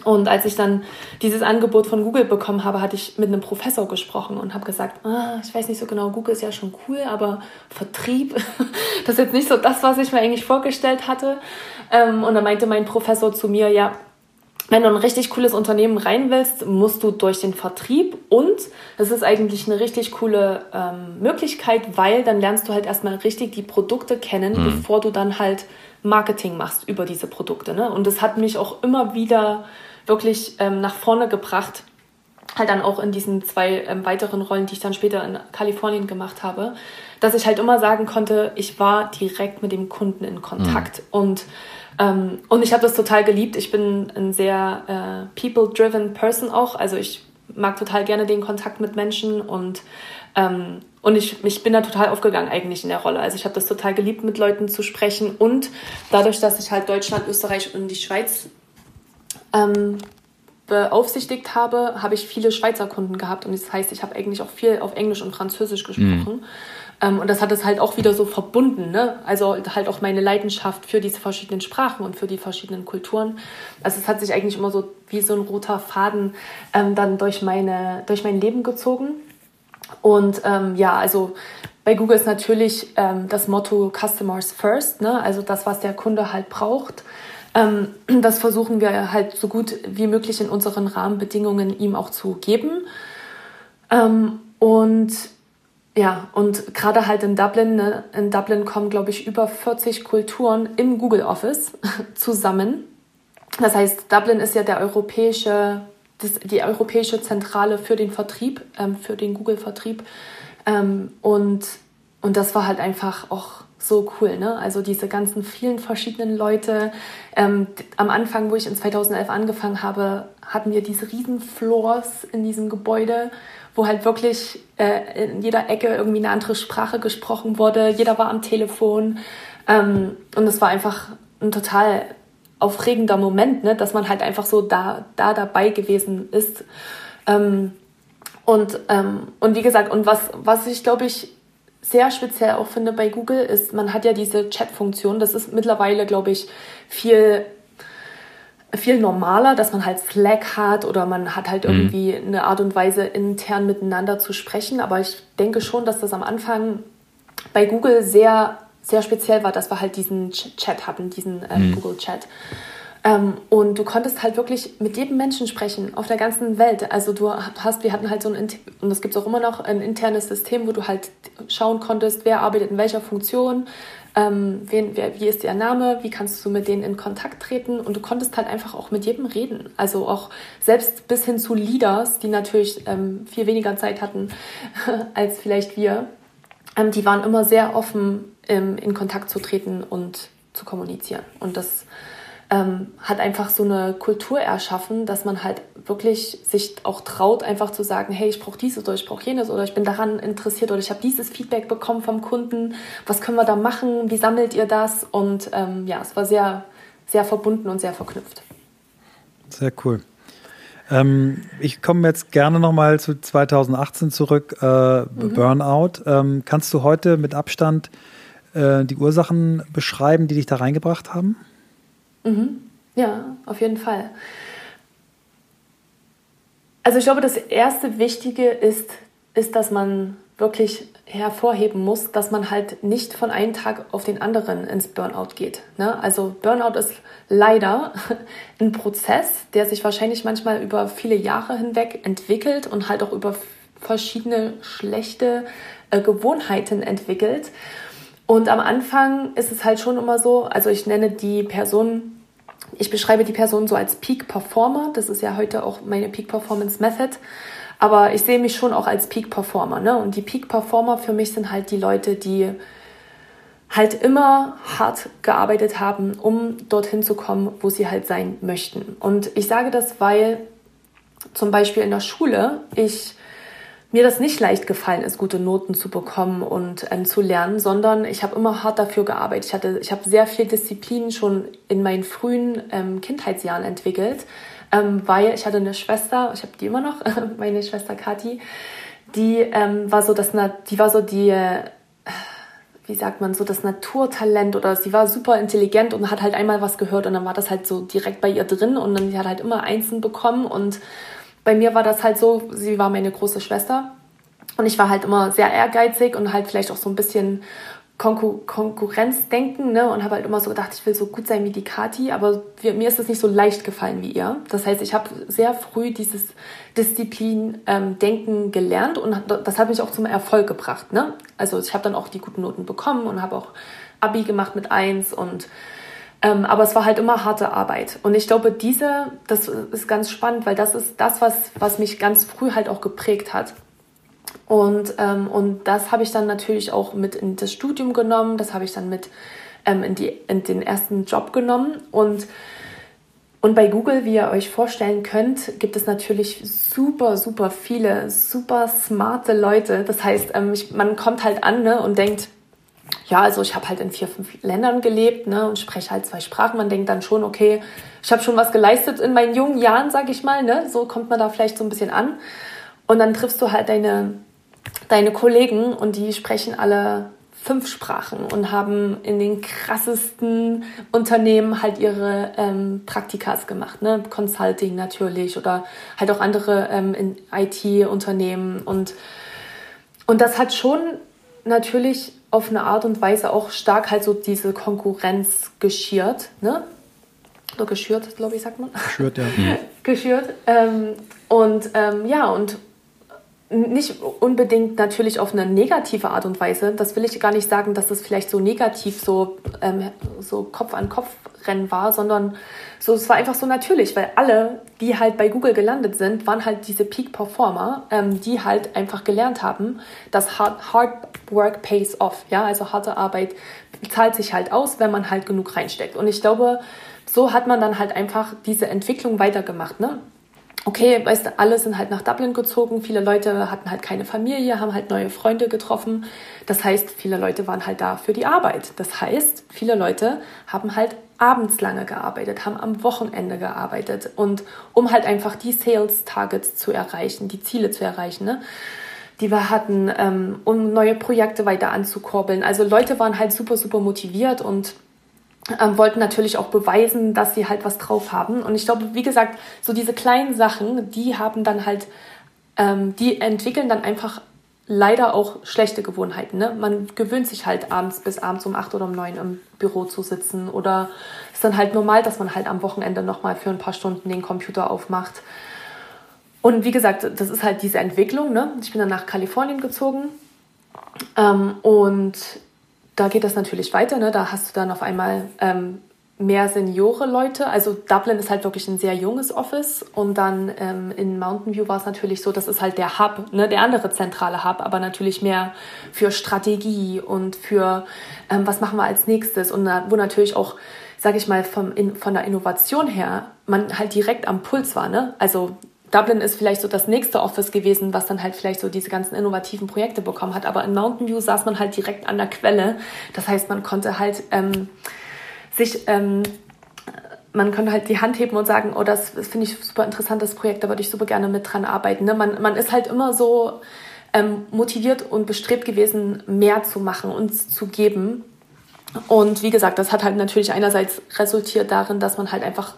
Speaker 3: Und als ich dann dieses Angebot von Google bekommen habe, hatte ich mit einem Professor gesprochen und habe gesagt, ah, ich weiß nicht so genau, Google ist ja schon cool, aber Vertrieb, <laughs> das ist jetzt nicht so das, was ich mir eigentlich vorgestellt hatte. Ähm, und dann meinte mein Professor zu mir, ja, wenn du ein richtig cooles Unternehmen rein willst, musst du durch den Vertrieb und es ist eigentlich eine richtig coole ähm, Möglichkeit, weil dann lernst du halt erstmal richtig die Produkte kennen, mhm. bevor du dann halt Marketing machst über diese Produkte. Ne? Und das hat mich auch immer wieder wirklich ähm, nach vorne gebracht, halt dann auch in diesen zwei ähm, weiteren Rollen, die ich dann später in Kalifornien gemacht habe, dass ich halt immer sagen konnte, ich war direkt mit dem Kunden in Kontakt mhm. und ähm, und ich habe das total geliebt. Ich bin ein sehr äh, people-driven Person auch. Also ich mag total gerne den Kontakt mit Menschen und ähm, und ich, ich bin da total aufgegangen eigentlich in der Rolle. Also ich habe das total geliebt, mit Leuten zu sprechen. Und dadurch, dass ich halt Deutschland, Österreich und die Schweiz ähm, beaufsichtigt habe, habe ich viele Schweizer Kunden gehabt. Und das heißt, ich habe eigentlich auch viel auf Englisch und Französisch gesprochen. Mhm. Ähm, und das hat es halt auch wieder so verbunden. Ne? Also halt auch meine Leidenschaft für diese verschiedenen Sprachen und für die verschiedenen Kulturen. Also es hat sich eigentlich immer so wie so ein roter Faden ähm, dann durch, meine, durch mein Leben gezogen. Und ähm, ja, also bei Google ist natürlich ähm, das Motto Customers First, ne? also das, was der Kunde halt braucht. Ähm, das versuchen wir halt so gut wie möglich in unseren Rahmenbedingungen ihm auch zu geben. Ähm, und ja, und gerade halt in Dublin, ne, in Dublin kommen, glaube ich, über 40 Kulturen im Google Office <laughs> zusammen. Das heißt, Dublin ist ja der europäische, das, die europäische Zentrale für den Vertrieb, ähm, für den Google-Vertrieb. Ähm, und, und das war halt einfach auch so cool, ne? Also diese ganzen vielen verschiedenen Leute. Ähm, am Anfang, wo ich in 2011 angefangen habe, hatten wir diese riesen Floors in diesem Gebäude wo halt wirklich äh, in jeder Ecke irgendwie eine andere Sprache gesprochen wurde. Jeder war am Telefon. Ähm, und es war einfach ein total aufregender Moment, ne? dass man halt einfach so da, da dabei gewesen ist. Ähm, und, ähm, und wie gesagt, und was, was ich glaube ich sehr speziell auch finde bei Google ist, man hat ja diese Chat-Funktion. Das ist mittlerweile, glaube ich, viel viel normaler, dass man halt Slack hat oder man hat halt mhm. irgendwie eine Art und Weise, intern miteinander zu sprechen. Aber ich denke schon, dass das am Anfang bei Google sehr, sehr speziell war, dass wir halt diesen Chat hatten, diesen äh, mhm. Google Chat. Ähm, und du konntest halt wirklich mit jedem Menschen sprechen auf der ganzen Welt. Also du hast, wir hatten halt so ein, und das gibt es auch immer noch, ein internes System, wo du halt schauen konntest, wer arbeitet in welcher Funktion, ähm, wen, wer, wie ist der Name, wie kannst du mit denen in Kontakt treten und du konntest halt einfach auch mit jedem reden. Also auch selbst bis hin zu Leaders, die natürlich ähm, viel weniger Zeit hatten <laughs> als vielleicht wir, ähm, die waren immer sehr offen, ähm, in Kontakt zu treten und zu kommunizieren. Und das ähm, hat einfach so eine Kultur erschaffen, dass man halt wirklich sich auch traut, einfach zu sagen, hey, ich brauche dieses oder ich brauche jenes oder ich bin daran interessiert oder ich habe dieses Feedback bekommen vom Kunden. Was können wir da machen? Wie sammelt ihr das? Und ähm, ja, es war sehr, sehr verbunden und sehr verknüpft.
Speaker 1: Sehr cool. Ähm, ich komme jetzt gerne nochmal zu 2018 zurück, äh, mhm. Burnout. Ähm, kannst du heute mit Abstand äh, die Ursachen beschreiben, die dich da reingebracht haben?
Speaker 3: Mhm. Ja, auf jeden Fall. Also ich glaube, das erste Wichtige ist, ist, dass man wirklich hervorheben muss, dass man halt nicht von einem Tag auf den anderen ins Burnout geht. Ne? Also Burnout ist leider <laughs> ein Prozess, der sich wahrscheinlich manchmal über viele Jahre hinweg entwickelt und halt auch über verschiedene schlechte äh, Gewohnheiten entwickelt. Und am Anfang ist es halt schon immer so, also ich nenne die Person ich beschreibe die Person so als Peak Performer. Das ist ja heute auch meine Peak Performance Method. Aber ich sehe mich schon auch als Peak Performer. Ne? Und die Peak Performer für mich sind halt die Leute, die halt immer hart gearbeitet haben, um dorthin zu kommen, wo sie halt sein möchten. Und ich sage das, weil zum Beispiel in der Schule ich mir das nicht leicht gefallen ist, gute Noten zu bekommen und ähm, zu lernen, sondern ich habe immer hart dafür gearbeitet. Ich, hatte, ich habe sehr viel Disziplin schon in meinen frühen ähm, Kindheitsjahren entwickelt, ähm, weil ich hatte eine Schwester, ich habe die immer noch, <laughs> meine Schwester Kathi, die ähm, war so das, die war so die, äh, wie sagt man, so das Naturtalent oder sie war super intelligent und hat halt einmal was gehört und dann war das halt so direkt bei ihr drin und dann sie hat halt immer Einsen bekommen und bei mir war das halt so, sie war meine große Schwester und ich war halt immer sehr ehrgeizig und halt vielleicht auch so ein bisschen Konkur Konkurrenzdenken ne? und habe halt immer so gedacht, ich will so gut sein wie die Kati, aber wir, mir ist es nicht so leicht gefallen wie ihr. Das heißt, ich habe sehr früh dieses Disziplin-Denken ähm, gelernt und das hat mich auch zum Erfolg gebracht. Ne? Also ich habe dann auch die guten Noten bekommen und habe auch Abi gemacht mit eins und aber es war halt immer harte Arbeit. Und ich glaube, diese, das ist ganz spannend, weil das ist das, was, was mich ganz früh halt auch geprägt hat. Und, ähm, und das habe ich dann natürlich auch mit in das Studium genommen, das habe ich dann mit ähm, in, die, in den ersten Job genommen. Und, und bei Google, wie ihr euch vorstellen könnt, gibt es natürlich super, super viele, super smarte Leute. Das heißt, ähm, ich, man kommt halt an ne, und denkt, ja, also ich habe halt in vier, fünf Ländern gelebt ne, und spreche halt zwei Sprachen. Man denkt dann schon, okay, ich habe schon was geleistet in meinen jungen Jahren, sage ich mal. Ne? So kommt man da vielleicht so ein bisschen an. Und dann triffst du halt deine deine Kollegen und die sprechen alle fünf Sprachen und haben in den krassesten Unternehmen halt ihre ähm, Praktikas gemacht, ne? Consulting natürlich oder halt auch andere ähm, IT-Unternehmen und und das hat schon natürlich auf eine Art und Weise auch stark halt so diese Konkurrenz geschürt, ne? Oder geschürt, glaube ich, sagt man. Geschürt, ja. <laughs> geschürt. Ähm, und ähm, ja, und nicht unbedingt natürlich auf eine negative Art und Weise. Das will ich gar nicht sagen, dass das vielleicht so negativ so, ähm, so Kopf an Kopf rennen war, sondern so, es war einfach so natürlich, weil alle, die halt bei Google gelandet sind, waren halt diese Peak Performer, ähm, die halt einfach gelernt haben, dass hard, hard work pays off. Ja, also harte Arbeit zahlt sich halt aus, wenn man halt genug reinsteckt. Und ich glaube, so hat man dann halt einfach diese Entwicklung weitergemacht. Ne? okay, weißt du, alle sind halt nach Dublin gezogen, viele Leute hatten halt keine Familie, haben halt neue Freunde getroffen. Das heißt, viele Leute waren halt da für die Arbeit. Das heißt, viele Leute haben halt abends lange gearbeitet, haben am Wochenende gearbeitet und um halt einfach die Sales Targets zu erreichen, die Ziele zu erreichen, ne? Die wir hatten, ähm, um neue Projekte weiter anzukurbeln. Also Leute waren halt super, super motiviert und ähm, wollten natürlich auch beweisen, dass sie halt was drauf haben. Und ich glaube, wie gesagt, so diese kleinen Sachen, die haben dann halt, ähm, die entwickeln dann einfach leider auch schlechte Gewohnheiten. Ne? Man gewöhnt sich halt abends bis abends um acht oder um neun im Büro zu sitzen oder ist dann halt normal, dass man halt am Wochenende nochmal für ein paar Stunden den Computer aufmacht. Und wie gesagt, das ist halt diese Entwicklung. Ne? Ich bin dann nach Kalifornien gezogen ähm, und da geht das natürlich weiter. Ne? Da hast du dann auf einmal ähm, mehr Seniore-Leute. Also Dublin ist halt wirklich ein sehr junges Office. Und dann ähm, in Mountain View war es natürlich so, das ist halt der Hub, ne? der andere zentrale Hub, aber natürlich mehr für Strategie und für ähm, was machen wir als nächstes. Und wo natürlich auch, sage ich mal, vom, in, von der Innovation her man halt direkt am Puls war. Ne? Also Dublin ist vielleicht so das nächste Office gewesen, was dann halt vielleicht so diese ganzen innovativen Projekte bekommen hat. Aber in Mountain View saß man halt direkt an der Quelle. Das heißt, man konnte halt ähm, sich, ähm, man konnte halt die Hand heben und sagen, oh, das, das finde ich super interessant, das Projekt, da würde ich super gerne mit dran arbeiten. Ne? Man, man ist halt immer so ähm, motiviert und bestrebt gewesen, mehr zu machen, uns zu geben. Und wie gesagt, das hat halt natürlich einerseits resultiert darin, dass man halt einfach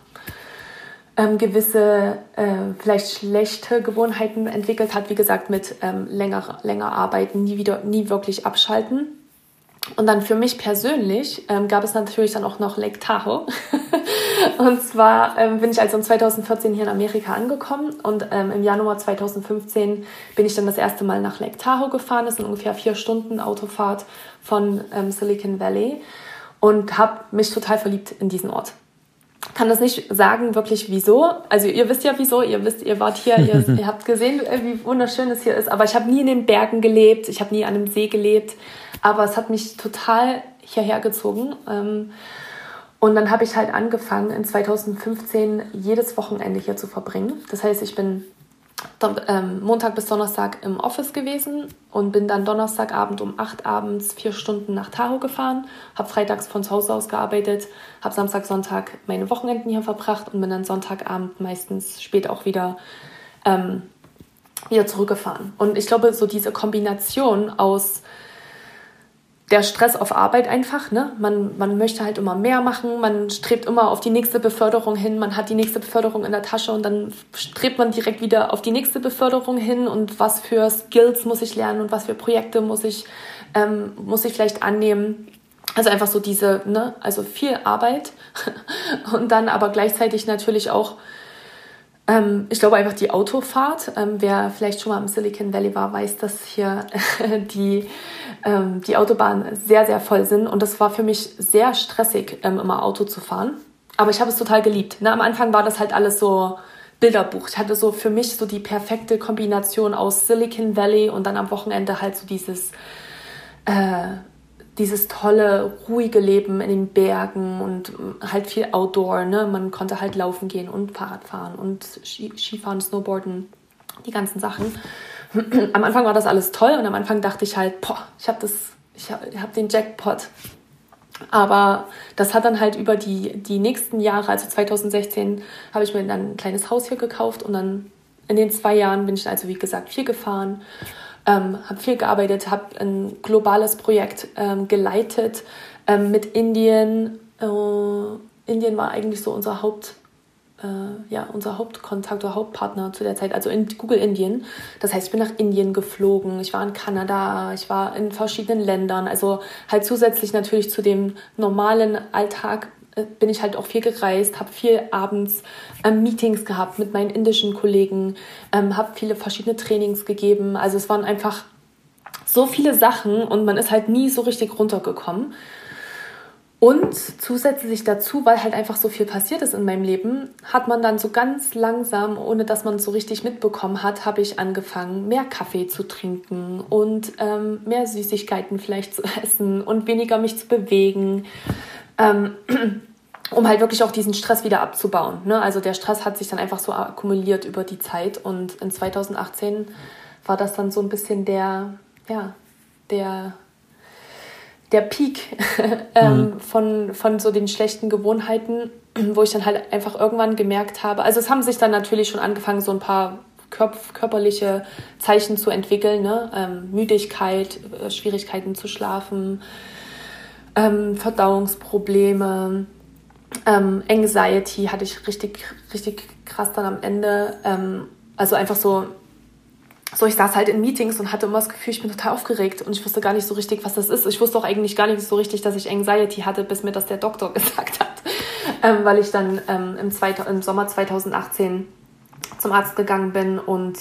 Speaker 3: ähm, gewisse äh, vielleicht schlechte Gewohnheiten entwickelt hat, wie gesagt, mit ähm, länger, länger arbeiten, nie wieder, nie wirklich abschalten. Und dann für mich persönlich ähm, gab es natürlich dann auch noch Lake Tahoe. <laughs> und zwar ähm, bin ich also 2014 hier in Amerika angekommen und ähm, im Januar 2015 bin ich dann das erste Mal nach Lake Tahoe gefahren. Das sind ungefähr vier Stunden Autofahrt von ähm, Silicon Valley und habe mich total verliebt in diesen Ort kann das nicht sagen, wirklich wieso. Also ihr wisst ja wieso, ihr wisst, ihr wart hier, ihr, <laughs> ihr habt gesehen, wie wunderschön es hier ist. Aber ich habe nie in den Bergen gelebt, ich habe nie an einem See gelebt. Aber es hat mich total hierher gezogen. Ähm, und dann habe ich halt angefangen, in 2015 jedes Wochenende hier zu verbringen. Das heißt, ich bin Montag bis Donnerstag im Office gewesen und bin dann Donnerstagabend um 8 abends vier Stunden nach Tahoe gefahren, habe freitags von zu Hause aus gearbeitet, habe Samstag, Sonntag meine Wochenenden hier verbracht und bin dann Sonntagabend meistens spät auch wieder, ähm, wieder zurückgefahren. Und ich glaube, so diese Kombination aus der Stress auf Arbeit einfach, ne? Man, man möchte halt immer mehr machen, man strebt immer auf die nächste Beförderung hin, man hat die nächste Beförderung in der Tasche und dann strebt man direkt wieder auf die nächste Beförderung hin und was für Skills muss ich lernen und was für Projekte muss ich, ähm, muss ich vielleicht annehmen. Also einfach so diese, ne, also viel Arbeit <laughs> und dann aber gleichzeitig natürlich auch ähm, ich glaube einfach die Autofahrt. Ähm, wer vielleicht schon mal im Silicon Valley war, weiß, dass hier <laughs> die, ähm, die Autobahnen sehr, sehr voll sind. Und das war für mich sehr stressig, ähm, immer Auto zu fahren. Aber ich habe es total geliebt. Ne? Am Anfang war das halt alles so Bilderbuch. Ich hatte so für mich so die perfekte Kombination aus Silicon Valley und dann am Wochenende halt so dieses äh, dieses tolle, ruhige Leben in den Bergen und halt viel Outdoor. Ne? Man konnte halt laufen gehen und Fahrrad fahren und Skifahren, Snowboarden, die ganzen Sachen. <clears throat> Am Anfang war das alles toll und am Anfang dachte ich halt, boah, ich habe das, ich habe hab den Jackpot. Aber das hat dann halt über die, die nächsten Jahre, also 2016, habe ich mir dann ein kleines Haus hier gekauft und dann in den zwei Jahren bin ich also, wie gesagt, viel gefahren ähm, habe viel gearbeitet, habe ein globales Projekt ähm, geleitet ähm, mit Indien. Äh, Indien war eigentlich so unser Haupt, äh, ja, unser Hauptkontakt oder Hauptpartner zu der Zeit, also in Google Indien. Das heißt, ich bin nach Indien geflogen, ich war in Kanada, ich war in verschiedenen Ländern, also halt zusätzlich natürlich zu dem normalen Alltag bin ich halt auch viel gereist, habe viel abends ähm, Meetings gehabt mit meinen indischen Kollegen, ähm, habe viele verschiedene Trainings gegeben. Also es waren einfach so viele Sachen und man ist halt nie so richtig runtergekommen. Und zusätzlich dazu, weil halt einfach so viel passiert ist in meinem Leben, hat man dann so ganz langsam, ohne dass man es so richtig mitbekommen hat, habe ich angefangen, mehr Kaffee zu trinken und ähm, mehr Süßigkeiten vielleicht zu <laughs> essen und weniger mich zu bewegen. Ähm, <clears throat> um halt wirklich auch diesen Stress wieder abzubauen. Ne? Also der Stress hat sich dann einfach so akkumuliert über die Zeit und in 2018 war das dann so ein bisschen der, ja, der, der Peak <laughs> ähm, mhm. von, von so den schlechten Gewohnheiten, wo ich dann halt einfach irgendwann gemerkt habe, also es haben sich dann natürlich schon angefangen, so ein paar körperliche Zeichen zu entwickeln, ne? Ähm, Müdigkeit, äh, Schwierigkeiten zu schlafen, ähm, Verdauungsprobleme, ähm, Anxiety hatte ich richtig, richtig krass dann am Ende. Ähm, also einfach so, so ich saß halt in Meetings und hatte immer das Gefühl, ich bin total aufgeregt und ich wusste gar nicht so richtig, was das ist. Ich wusste auch eigentlich gar nicht so richtig, dass ich Anxiety hatte, bis mir das der Doktor <laughs> gesagt hat. Ähm, weil ich dann ähm, im, im Sommer 2018 zum Arzt gegangen bin und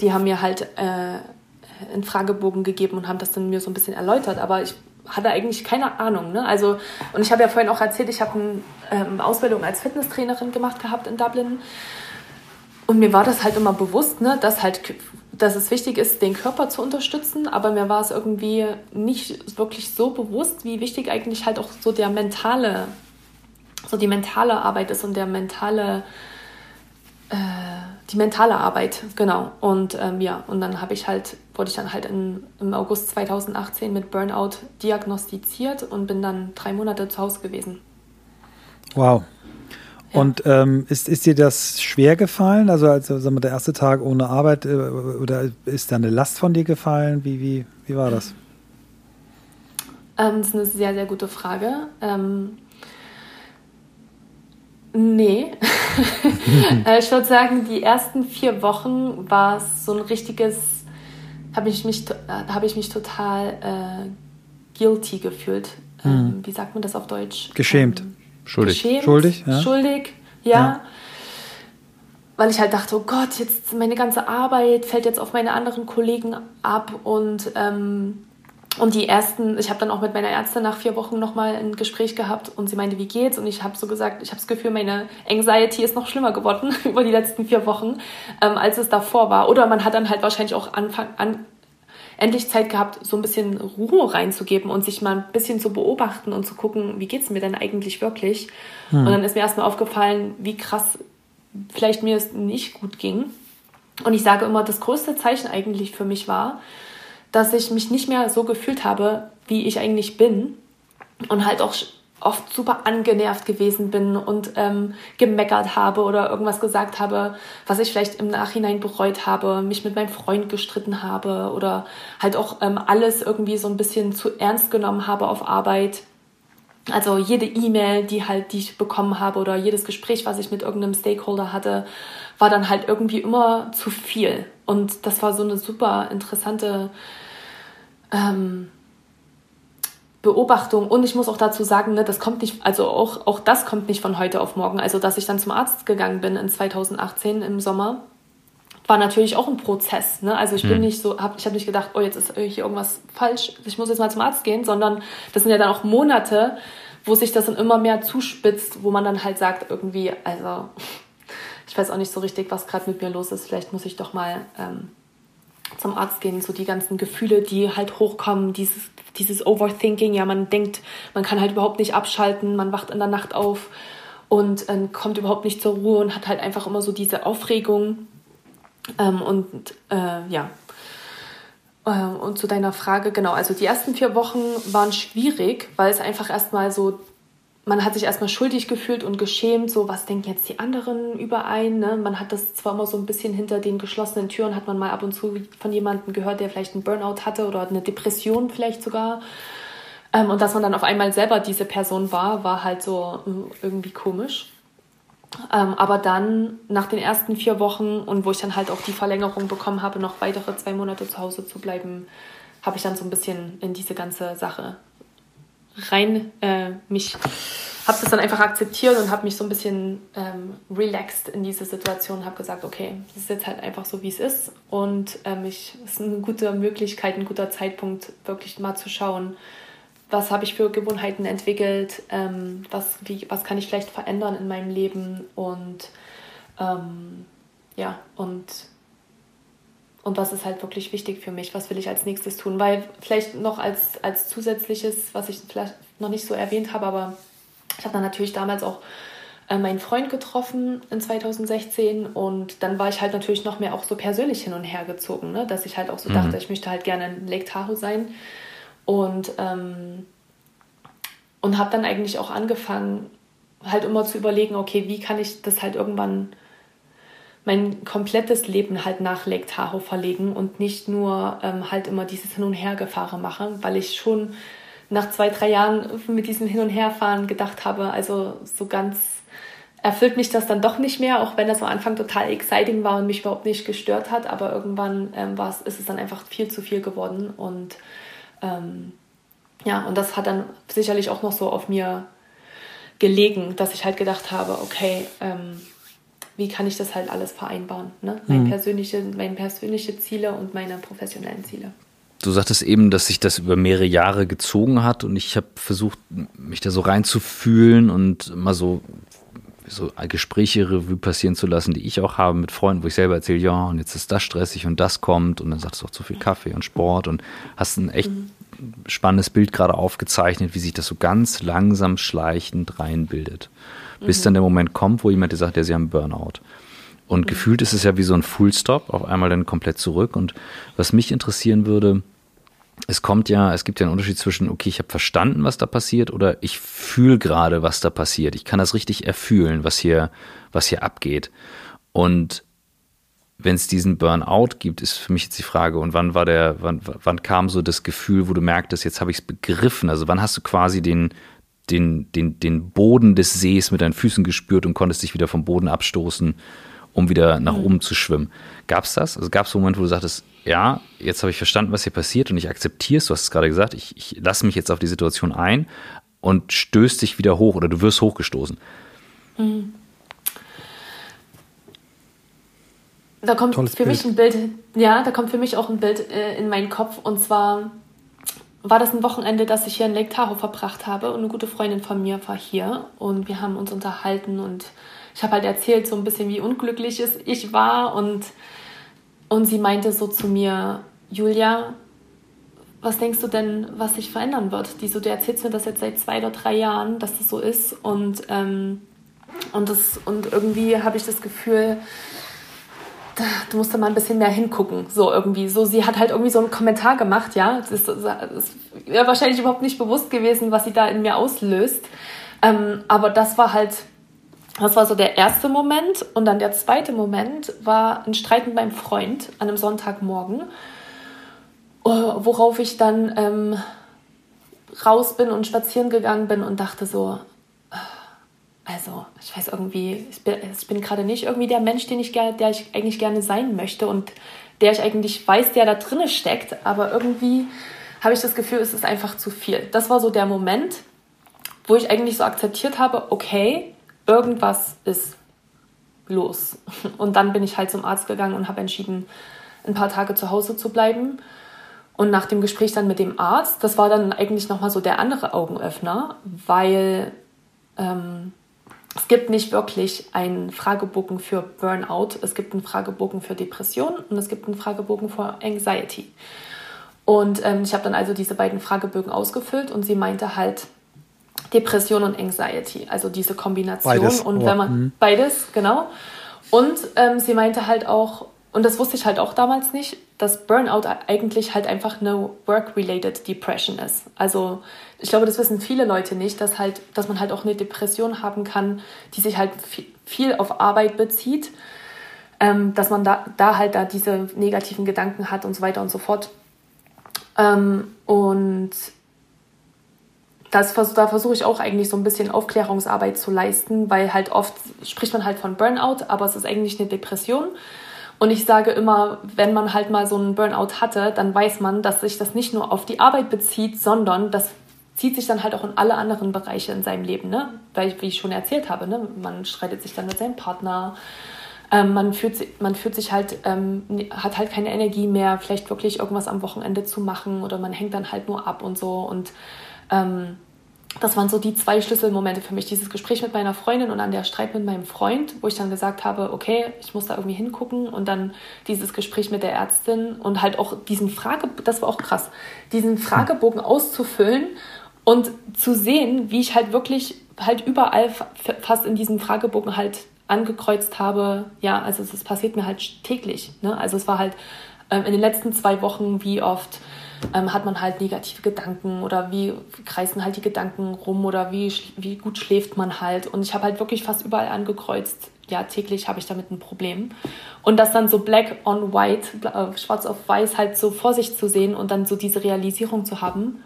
Speaker 3: die haben mir halt äh, einen Fragebogen gegeben und haben das dann mir so ein bisschen erläutert. Aber ich hatte eigentlich keine Ahnung. Ne? Also, und ich habe ja vorhin auch erzählt, ich habe eine ähm, Ausbildung als Fitnesstrainerin gemacht gehabt in Dublin. Und mir war das halt immer bewusst, ne, dass halt dass es wichtig ist, den Körper zu unterstützen, aber mir war es irgendwie nicht wirklich so bewusst, wie wichtig eigentlich halt auch so der mentale, so die mentale Arbeit ist und der mentale äh, die mentale Arbeit, genau. Und ähm, ja, und dann habe ich halt, wurde ich dann halt in, im August 2018 mit Burnout diagnostiziert und bin dann drei Monate zu Hause gewesen.
Speaker 1: Wow. Und ähm, ist, ist dir das schwer gefallen? Also, also sagen wir, der erste Tag ohne Arbeit äh, oder ist da eine Last von dir gefallen? Wie, wie, wie war das?
Speaker 3: Ähm, das ist eine sehr, sehr gute Frage. Ähm, Nee. <laughs> Äh, ich würde sagen, die ersten vier Wochen war es so ein richtiges, habe ich, mich, hab ich mich total äh, guilty gefühlt. Ähm, mhm. Wie sagt man das auf Deutsch?
Speaker 1: Geschämt. Ähm,
Speaker 2: schuldig.
Speaker 3: Geschämt,
Speaker 1: schuldig,
Speaker 3: ja. Schuldig, ja. ja. Weil ich halt dachte, oh Gott, jetzt meine ganze Arbeit fällt jetzt auf meine anderen Kollegen ab und ähm, und die ersten, ich habe dann auch mit meiner Ärztin nach vier Wochen nochmal ein Gespräch gehabt und sie meinte, wie geht's? Und ich habe so gesagt, ich habe das Gefühl, meine Anxiety ist noch schlimmer geworden <laughs> über die letzten vier Wochen, ähm, als es davor war. Oder man hat dann halt wahrscheinlich auch Anfang an endlich Zeit gehabt, so ein bisschen Ruhe reinzugeben und sich mal ein bisschen zu beobachten und zu gucken, wie geht's mir denn eigentlich wirklich? Hm. Und dann ist mir erstmal aufgefallen, wie krass vielleicht mir es nicht gut ging. Und ich sage immer, das größte Zeichen eigentlich für mich war, dass ich mich nicht mehr so gefühlt habe, wie ich eigentlich bin. Und halt auch oft super angenervt gewesen bin und ähm, gemeckert habe oder irgendwas gesagt habe, was ich vielleicht im Nachhinein bereut habe, mich mit meinem Freund gestritten habe oder halt auch ähm, alles irgendwie so ein bisschen zu ernst genommen habe auf Arbeit. Also jede E-Mail, die halt, die ich bekommen habe oder jedes Gespräch, was ich mit irgendeinem Stakeholder hatte, war dann halt irgendwie immer zu viel. Und das war so eine super interessante ähm, Beobachtung und ich muss auch dazu sagen, ne, das kommt nicht, also auch, auch das kommt nicht von heute auf morgen. Also, dass ich dann zum Arzt gegangen bin in 2018 im Sommer, war natürlich auch ein Prozess. Ne? Also ich bin hm. nicht so, hab, ich habe nicht gedacht, oh, jetzt ist hier irgendwas falsch, ich muss jetzt mal zum Arzt gehen, sondern das sind ja dann auch Monate, wo sich das dann immer mehr zuspitzt, wo man dann halt sagt, irgendwie, also <laughs> ich weiß auch nicht so richtig, was gerade mit mir los ist, vielleicht muss ich doch mal ähm, zum Arzt gehen, so die ganzen Gefühle, die halt hochkommen, dieses, dieses Overthinking, ja, man denkt, man kann halt überhaupt nicht abschalten, man wacht in der Nacht auf und äh, kommt überhaupt nicht zur Ruhe und hat halt einfach immer so diese Aufregung. Ähm, und äh, ja, äh, und zu deiner Frage, genau, also die ersten vier Wochen waren schwierig, weil es einfach erstmal so man hat sich erstmal schuldig gefühlt und geschämt, so was denken jetzt die anderen über einen. Ne? Man hat das zwar immer so ein bisschen hinter den geschlossenen Türen, hat man mal ab und zu von jemandem gehört, der vielleicht einen Burnout hatte oder eine Depression vielleicht sogar. Ähm, und dass man dann auf einmal selber diese Person war, war halt so hm, irgendwie komisch. Ähm, aber dann nach den ersten vier Wochen und wo ich dann halt auch die Verlängerung bekommen habe, noch weitere zwei Monate zu Hause zu bleiben, habe ich dann so ein bisschen in diese ganze Sache rein äh, mich habe das dann einfach akzeptiert und habe mich so ein bisschen ähm, relaxed in diese Situation habe gesagt, okay, das ist jetzt halt einfach so, wie es ist. Und ähm, ich, es ist eine gute Möglichkeit, ein guter Zeitpunkt, wirklich mal zu schauen, was habe ich für Gewohnheiten entwickelt, ähm, was, wie, was kann ich vielleicht verändern in meinem Leben und ähm, ja, und und was ist halt wirklich wichtig für mich, was will ich als nächstes tun. Weil vielleicht noch als, als zusätzliches, was ich vielleicht noch nicht so erwähnt habe, aber ich habe dann natürlich damals auch äh, meinen Freund getroffen in 2016 und dann war ich halt natürlich noch mehr auch so persönlich hin und her gezogen, ne? dass ich halt auch so mhm. dachte, ich möchte halt gerne in Lake Tahoe sein und, ähm, und habe dann eigentlich auch angefangen, halt immer zu überlegen, okay, wie kann ich das halt irgendwann mein komplettes Leben halt nach Lake Tahoe verlegen und nicht nur ähm, halt immer dieses Hin- und Hergefahre machen, weil ich schon nach zwei, drei Jahren mit diesem Hin- und Herfahren gedacht habe, also so ganz erfüllt mich das dann doch nicht mehr, auch wenn das am Anfang total exciting war und mich überhaupt nicht gestört hat, aber irgendwann ähm, ist es dann einfach viel zu viel geworden und ähm, ja, und das hat dann sicherlich auch noch so auf mir gelegen, dass ich halt gedacht habe, okay, ähm, wie kann ich das halt alles vereinbaren? Ne? Meine, mhm. persönliche, meine persönliche Ziele und meine professionellen Ziele.
Speaker 2: Du sagtest eben, dass sich das über mehrere Jahre gezogen hat und ich habe versucht, mich da so reinzufühlen und mal so, so Gespräche Revue passieren zu lassen, die ich auch habe mit Freunden, wo ich selber erzähle, ja, und jetzt ist das stressig und das kommt und dann sagst du auch zu viel Kaffee und Sport und hast ein echt mhm. spannendes Bild gerade aufgezeichnet, wie sich das so ganz langsam schleichend reinbildet bis mhm. dann der Moment kommt, wo jemand dir sagt, ja, sie haben Burnout. Und mhm. gefühlt ist es ja wie so ein Full-Stop, auf einmal dann komplett zurück. Und was mich interessieren würde, es kommt ja, es gibt ja einen Unterschied zwischen, okay, ich habe verstanden, was da passiert, oder ich fühle gerade, was da passiert. Ich kann das richtig erfühlen, was hier, was hier abgeht. Und wenn es diesen Burnout gibt, ist für mich jetzt die Frage, und wann war der, wann, wann kam so das Gefühl, wo du merktest, jetzt habe ich es begriffen? Also wann hast du quasi den, den, den, den Boden des Sees mit deinen Füßen gespürt und konntest dich wieder vom Boden abstoßen, um wieder nach mhm. oben zu schwimmen. Gab es das? Also gab es Momente, wo du sagtest, ja, jetzt habe ich verstanden, was hier passiert und ich akzeptiere es, du hast es gerade gesagt, ich, ich lasse mich jetzt auf die Situation ein und stößt dich wieder hoch oder du wirst hochgestoßen. Mhm.
Speaker 3: Da kommt Tolles für Bild. mich ein Bild, ja, da kommt für mich auch ein Bild äh, in meinen Kopf und zwar war das ein Wochenende, das ich hier in Lake Tahoe verbracht habe? Und eine gute Freundin von mir war hier. Und wir haben uns unterhalten und ich habe halt erzählt so ein bisschen, wie unglücklich ich war. Und, und sie meinte so zu mir, Julia, was denkst du denn, was sich verändern wird? Die so, du erzählst mir das jetzt seit zwei oder drei Jahren, dass das so ist. Und, ähm, und, das, und irgendwie habe ich das Gefühl, du musst da mal ein bisschen mehr hingucken, so irgendwie. So, sie hat halt irgendwie so einen Kommentar gemacht, ja. Das ist, ist ja wahrscheinlich überhaupt nicht bewusst gewesen, was sie da in mir auslöst. Ähm, aber das war halt, das war so der erste Moment. Und dann der zweite Moment war ein Streit mit meinem Freund an einem Sonntagmorgen, äh, worauf ich dann ähm, raus bin und spazieren gegangen bin und dachte so, also ich weiß irgendwie, ich bin, bin gerade nicht irgendwie der Mensch, den ich gerne, der ich eigentlich gerne sein möchte und der ich eigentlich weiß, der da drinne steckt, aber irgendwie habe ich das Gefühl, es ist einfach zu viel. Das war so der Moment, wo ich eigentlich so akzeptiert habe, okay, irgendwas ist los. <laughs> Und dann bin ich halt zum Arzt gegangen und habe entschieden, ein paar Tage zu Hause zu bleiben. Und nach dem Gespräch dann mit dem Arzt, das war dann eigentlich nochmal so der andere Augenöffner, weil ähm, es gibt nicht wirklich einen Fragebogen für Burnout, es gibt einen Fragebogen für Depression und es gibt einen Fragebogen für Anxiety. Und ähm, ich habe dann also diese beiden Fragebögen ausgefüllt und sie meinte halt Depression und Anxiety, also diese Kombination. Beides. Und wenn man mhm. beides, genau. Und ähm, sie meinte halt auch, und das wusste ich halt auch damals nicht, dass Burnout eigentlich halt einfach eine Work-related Depression ist. Also ich glaube, das wissen viele Leute nicht, dass halt, dass man halt auch eine Depression haben kann, die sich halt viel auf Arbeit bezieht, ähm, dass man da, da halt da diese negativen Gedanken hat und so weiter und so fort. Ähm, und das, da versuche ich auch eigentlich so ein bisschen Aufklärungsarbeit zu leisten, weil halt oft spricht man halt von Burnout, aber es ist eigentlich eine Depression. Und ich sage immer, wenn man halt mal so einen Burnout hatte, dann weiß man, dass sich das nicht nur auf die Arbeit bezieht, sondern das zieht sich dann halt auch in alle anderen Bereiche in seinem Leben, ne? Weil, wie ich schon erzählt habe, ne? man streitet sich dann mit seinem Partner, ähm, man, fühlt, man fühlt sich halt, ähm, hat halt keine Energie mehr, vielleicht wirklich irgendwas am Wochenende zu machen oder man hängt dann halt nur ab und so. Und ähm, das waren so die zwei Schlüsselmomente für mich. Dieses Gespräch mit meiner Freundin und dann der Streit mit meinem Freund, wo ich dann gesagt habe, okay, ich muss da irgendwie hingucken und dann dieses Gespräch mit der Ärztin und halt auch diesen Frage, das war auch krass, diesen Fragebogen auszufüllen und zu sehen, wie ich halt wirklich halt überall fast in diesem Fragebogen halt angekreuzt habe, ja, also es passiert mir halt täglich. Ne? Also es war halt ähm, in den letzten zwei Wochen, wie oft ähm, hat man halt negative Gedanken oder wie kreisen halt die Gedanken rum oder wie, wie gut schläft man halt. Und ich habe halt wirklich fast überall angekreuzt, ja, täglich habe ich damit ein Problem. Und das dann so black on white, äh, schwarz auf weiß halt so vor sich zu sehen und dann so diese Realisierung zu haben,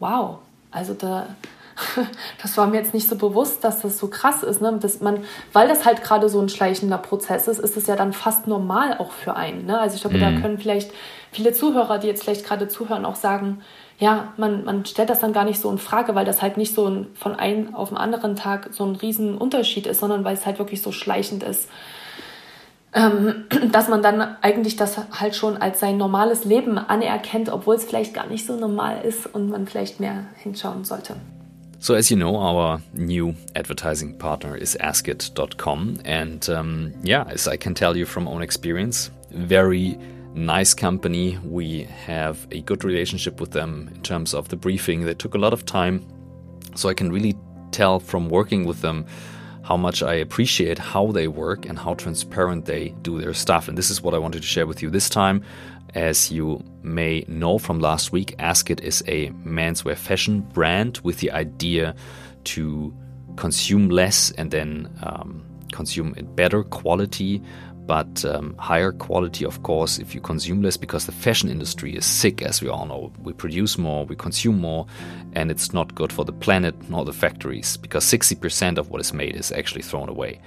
Speaker 3: wow, also da, <laughs> das war mir jetzt nicht so bewusst, dass das so krass ist. Ne? Dass man, weil das halt gerade so ein schleichender Prozess ist, ist es ja dann fast normal auch für einen. Ne? Also ich glaube, mhm. da können vielleicht viele Zuhörer, die jetzt vielleicht gerade zuhören, auch sagen, ja, man, man stellt das dann gar nicht so in Frage, weil das halt nicht so ein, von einem auf den anderen Tag so ein riesen Unterschied ist, sondern weil es halt wirklich so schleichend ist ähm, <clears throat> dass man dann eigentlich das halt schon als sein normales Leben anerkennt, obwohl es vielleicht gar nicht so normal ist und man vielleicht mehr hinschauen sollte.
Speaker 2: So, as you know, our new advertising partner is Askit.com. And um, yeah, as I can tell you from own experience, very nice company. We have a good relationship with them in terms of the briefing. They took a lot of time. So I can really tell from working with them how much I appreciate how they work and how transparent they do their stuff. And this is what I wanted to share with you this time. As you may know from last week, Askit is a menswear fashion brand with the idea to consume less and then um, consume in better quality but um, higher quality, of course, if you consume less, because the fashion industry is sick, as we all know. We produce more, we consume more, and it's not good for the planet nor the factories, because 60% of what is made is actually thrown away.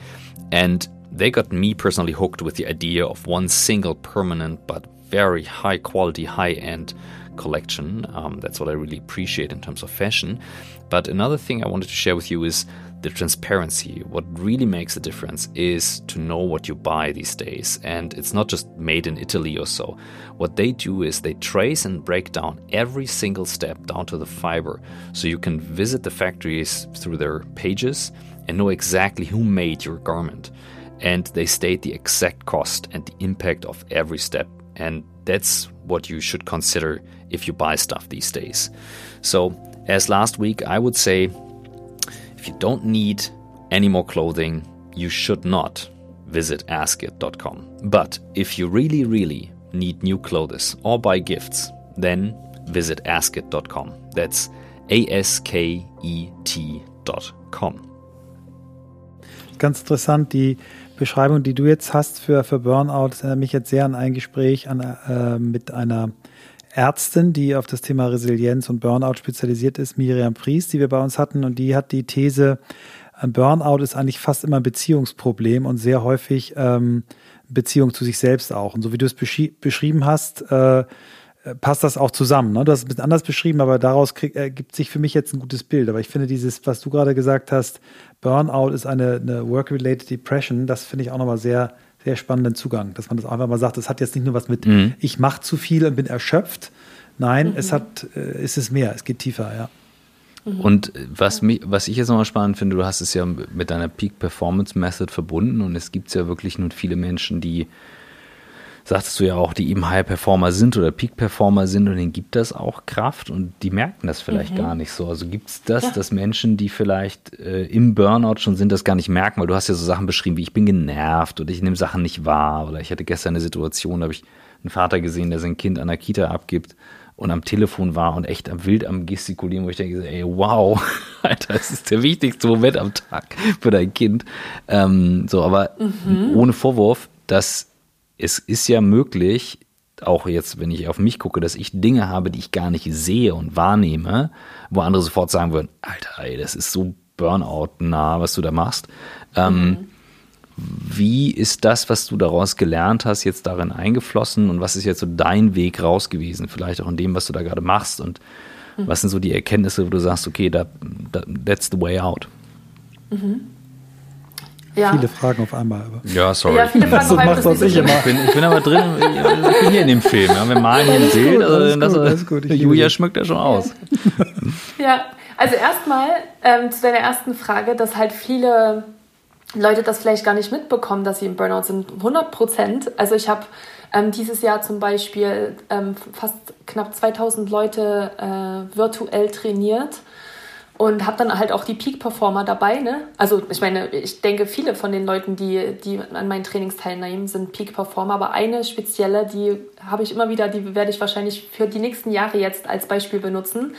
Speaker 2: And they got me personally hooked with the idea of one single permanent but very high quality, high end collection. Um, that's what I really appreciate in terms of fashion. But another thing I wanted to share with you is the transparency. What really makes a difference is to know what you buy these days. And it's not just made in Italy or so. What they do is they trace and break down every single step down to the fiber. So you can visit the factories through their pages and know exactly who made your garment. And they state the exact cost and the impact of every step. And that's what you should consider if you buy stuff these days. So, as last week, I would say if you don't need any more clothing, you should not visit askit.com. But if you really, really need new clothes or buy gifts, then visit askit.com. That's A S K E T.com.
Speaker 1: Ganz interessant, die Beschreibung, die du jetzt hast für, für Burnout, das erinnert mich jetzt sehr an ein Gespräch an, äh, mit einer Ärztin, die auf das Thema Resilienz und Burnout spezialisiert ist, Miriam Priest, die wir bei uns hatten. Und die hat die These, ein Burnout ist eigentlich fast immer ein Beziehungsproblem und sehr häufig ähm, Beziehung zu sich selbst auch. Und so wie du es beschrieben hast, äh, passt das auch zusammen. Ne? Du hast es ein bisschen anders beschrieben, aber daraus krieg, ergibt sich für mich jetzt ein gutes Bild. Aber ich finde dieses, was du gerade gesagt hast, Burnout ist eine, eine Work-Related Depression, das finde ich auch nochmal sehr, sehr spannenden Zugang, dass man das einfach mal sagt, das hat jetzt nicht nur was mit, mhm. ich mache zu viel und bin erschöpft. Nein, mhm. es hat, äh, es ist mehr, es geht tiefer, ja.
Speaker 2: Mhm. Und was, mich, was ich jetzt nochmal spannend finde, du hast es ja mit deiner Peak Performance Method verbunden und es gibt ja wirklich nun viele Menschen, die sagtest du ja auch, die eben High Performer sind oder Peak Performer sind und denen gibt das auch Kraft und die merken das vielleicht mhm. gar nicht so. Also gibt es das, ja. dass Menschen, die vielleicht äh, im Burnout schon sind, das gar nicht merken, weil du hast ja so Sachen beschrieben wie ich bin genervt oder ich nehme Sachen nicht wahr oder ich hatte gestern eine Situation, da habe ich einen Vater gesehen, der sein Kind an der Kita abgibt und am Telefon war und echt am wild am gestikulieren, wo ich denke, ey, wow, <laughs> Alter, das ist der wichtigste Moment am Tag für dein Kind. Ähm, so, aber mhm. ohne Vorwurf, dass es ist ja möglich, auch jetzt, wenn ich auf mich gucke, dass ich Dinge habe, die ich gar nicht sehe und wahrnehme, wo andere sofort sagen würden, Alter, ey, das ist so Burnout-nah, was du da machst. Ähm, mhm. Wie ist das, was du daraus gelernt hast, jetzt darin eingeflossen und was ist jetzt so dein Weg raus gewesen? Vielleicht auch in dem, was du da gerade machst und mhm. was sind so die Erkenntnisse, wo du sagst, okay, da, da, that's the way out?
Speaker 1: Mhm. Ja. Viele Fragen auf einmal. Aber.
Speaker 2: Ja, sorry. Ja, viele <laughs> Fragen auf einmal. Das ich, immer. Ich, bin, ich bin aber drin, ich bin hier in dem Film. Ja. Wir malen hier ein Bild. Also, das, gut, das gut. Julia schmückt ja schon aus. <laughs>
Speaker 3: ja, also erstmal ähm, zu deiner ersten Frage, dass halt viele Leute das vielleicht gar nicht mitbekommen, dass sie im Burnout sind. 100 Prozent. Also ich habe ähm, dieses Jahr zum Beispiel ähm, fast knapp 2000 Leute äh, virtuell trainiert und habe dann halt auch die Peak-Performer dabei. Ne? Also ich meine, ich denke, viele von den Leuten, die, die an meinen Trainings teilnehmen, sind Peak-Performer, aber eine spezielle, die habe ich immer wieder, die werde ich wahrscheinlich für die nächsten Jahre jetzt als Beispiel benutzen.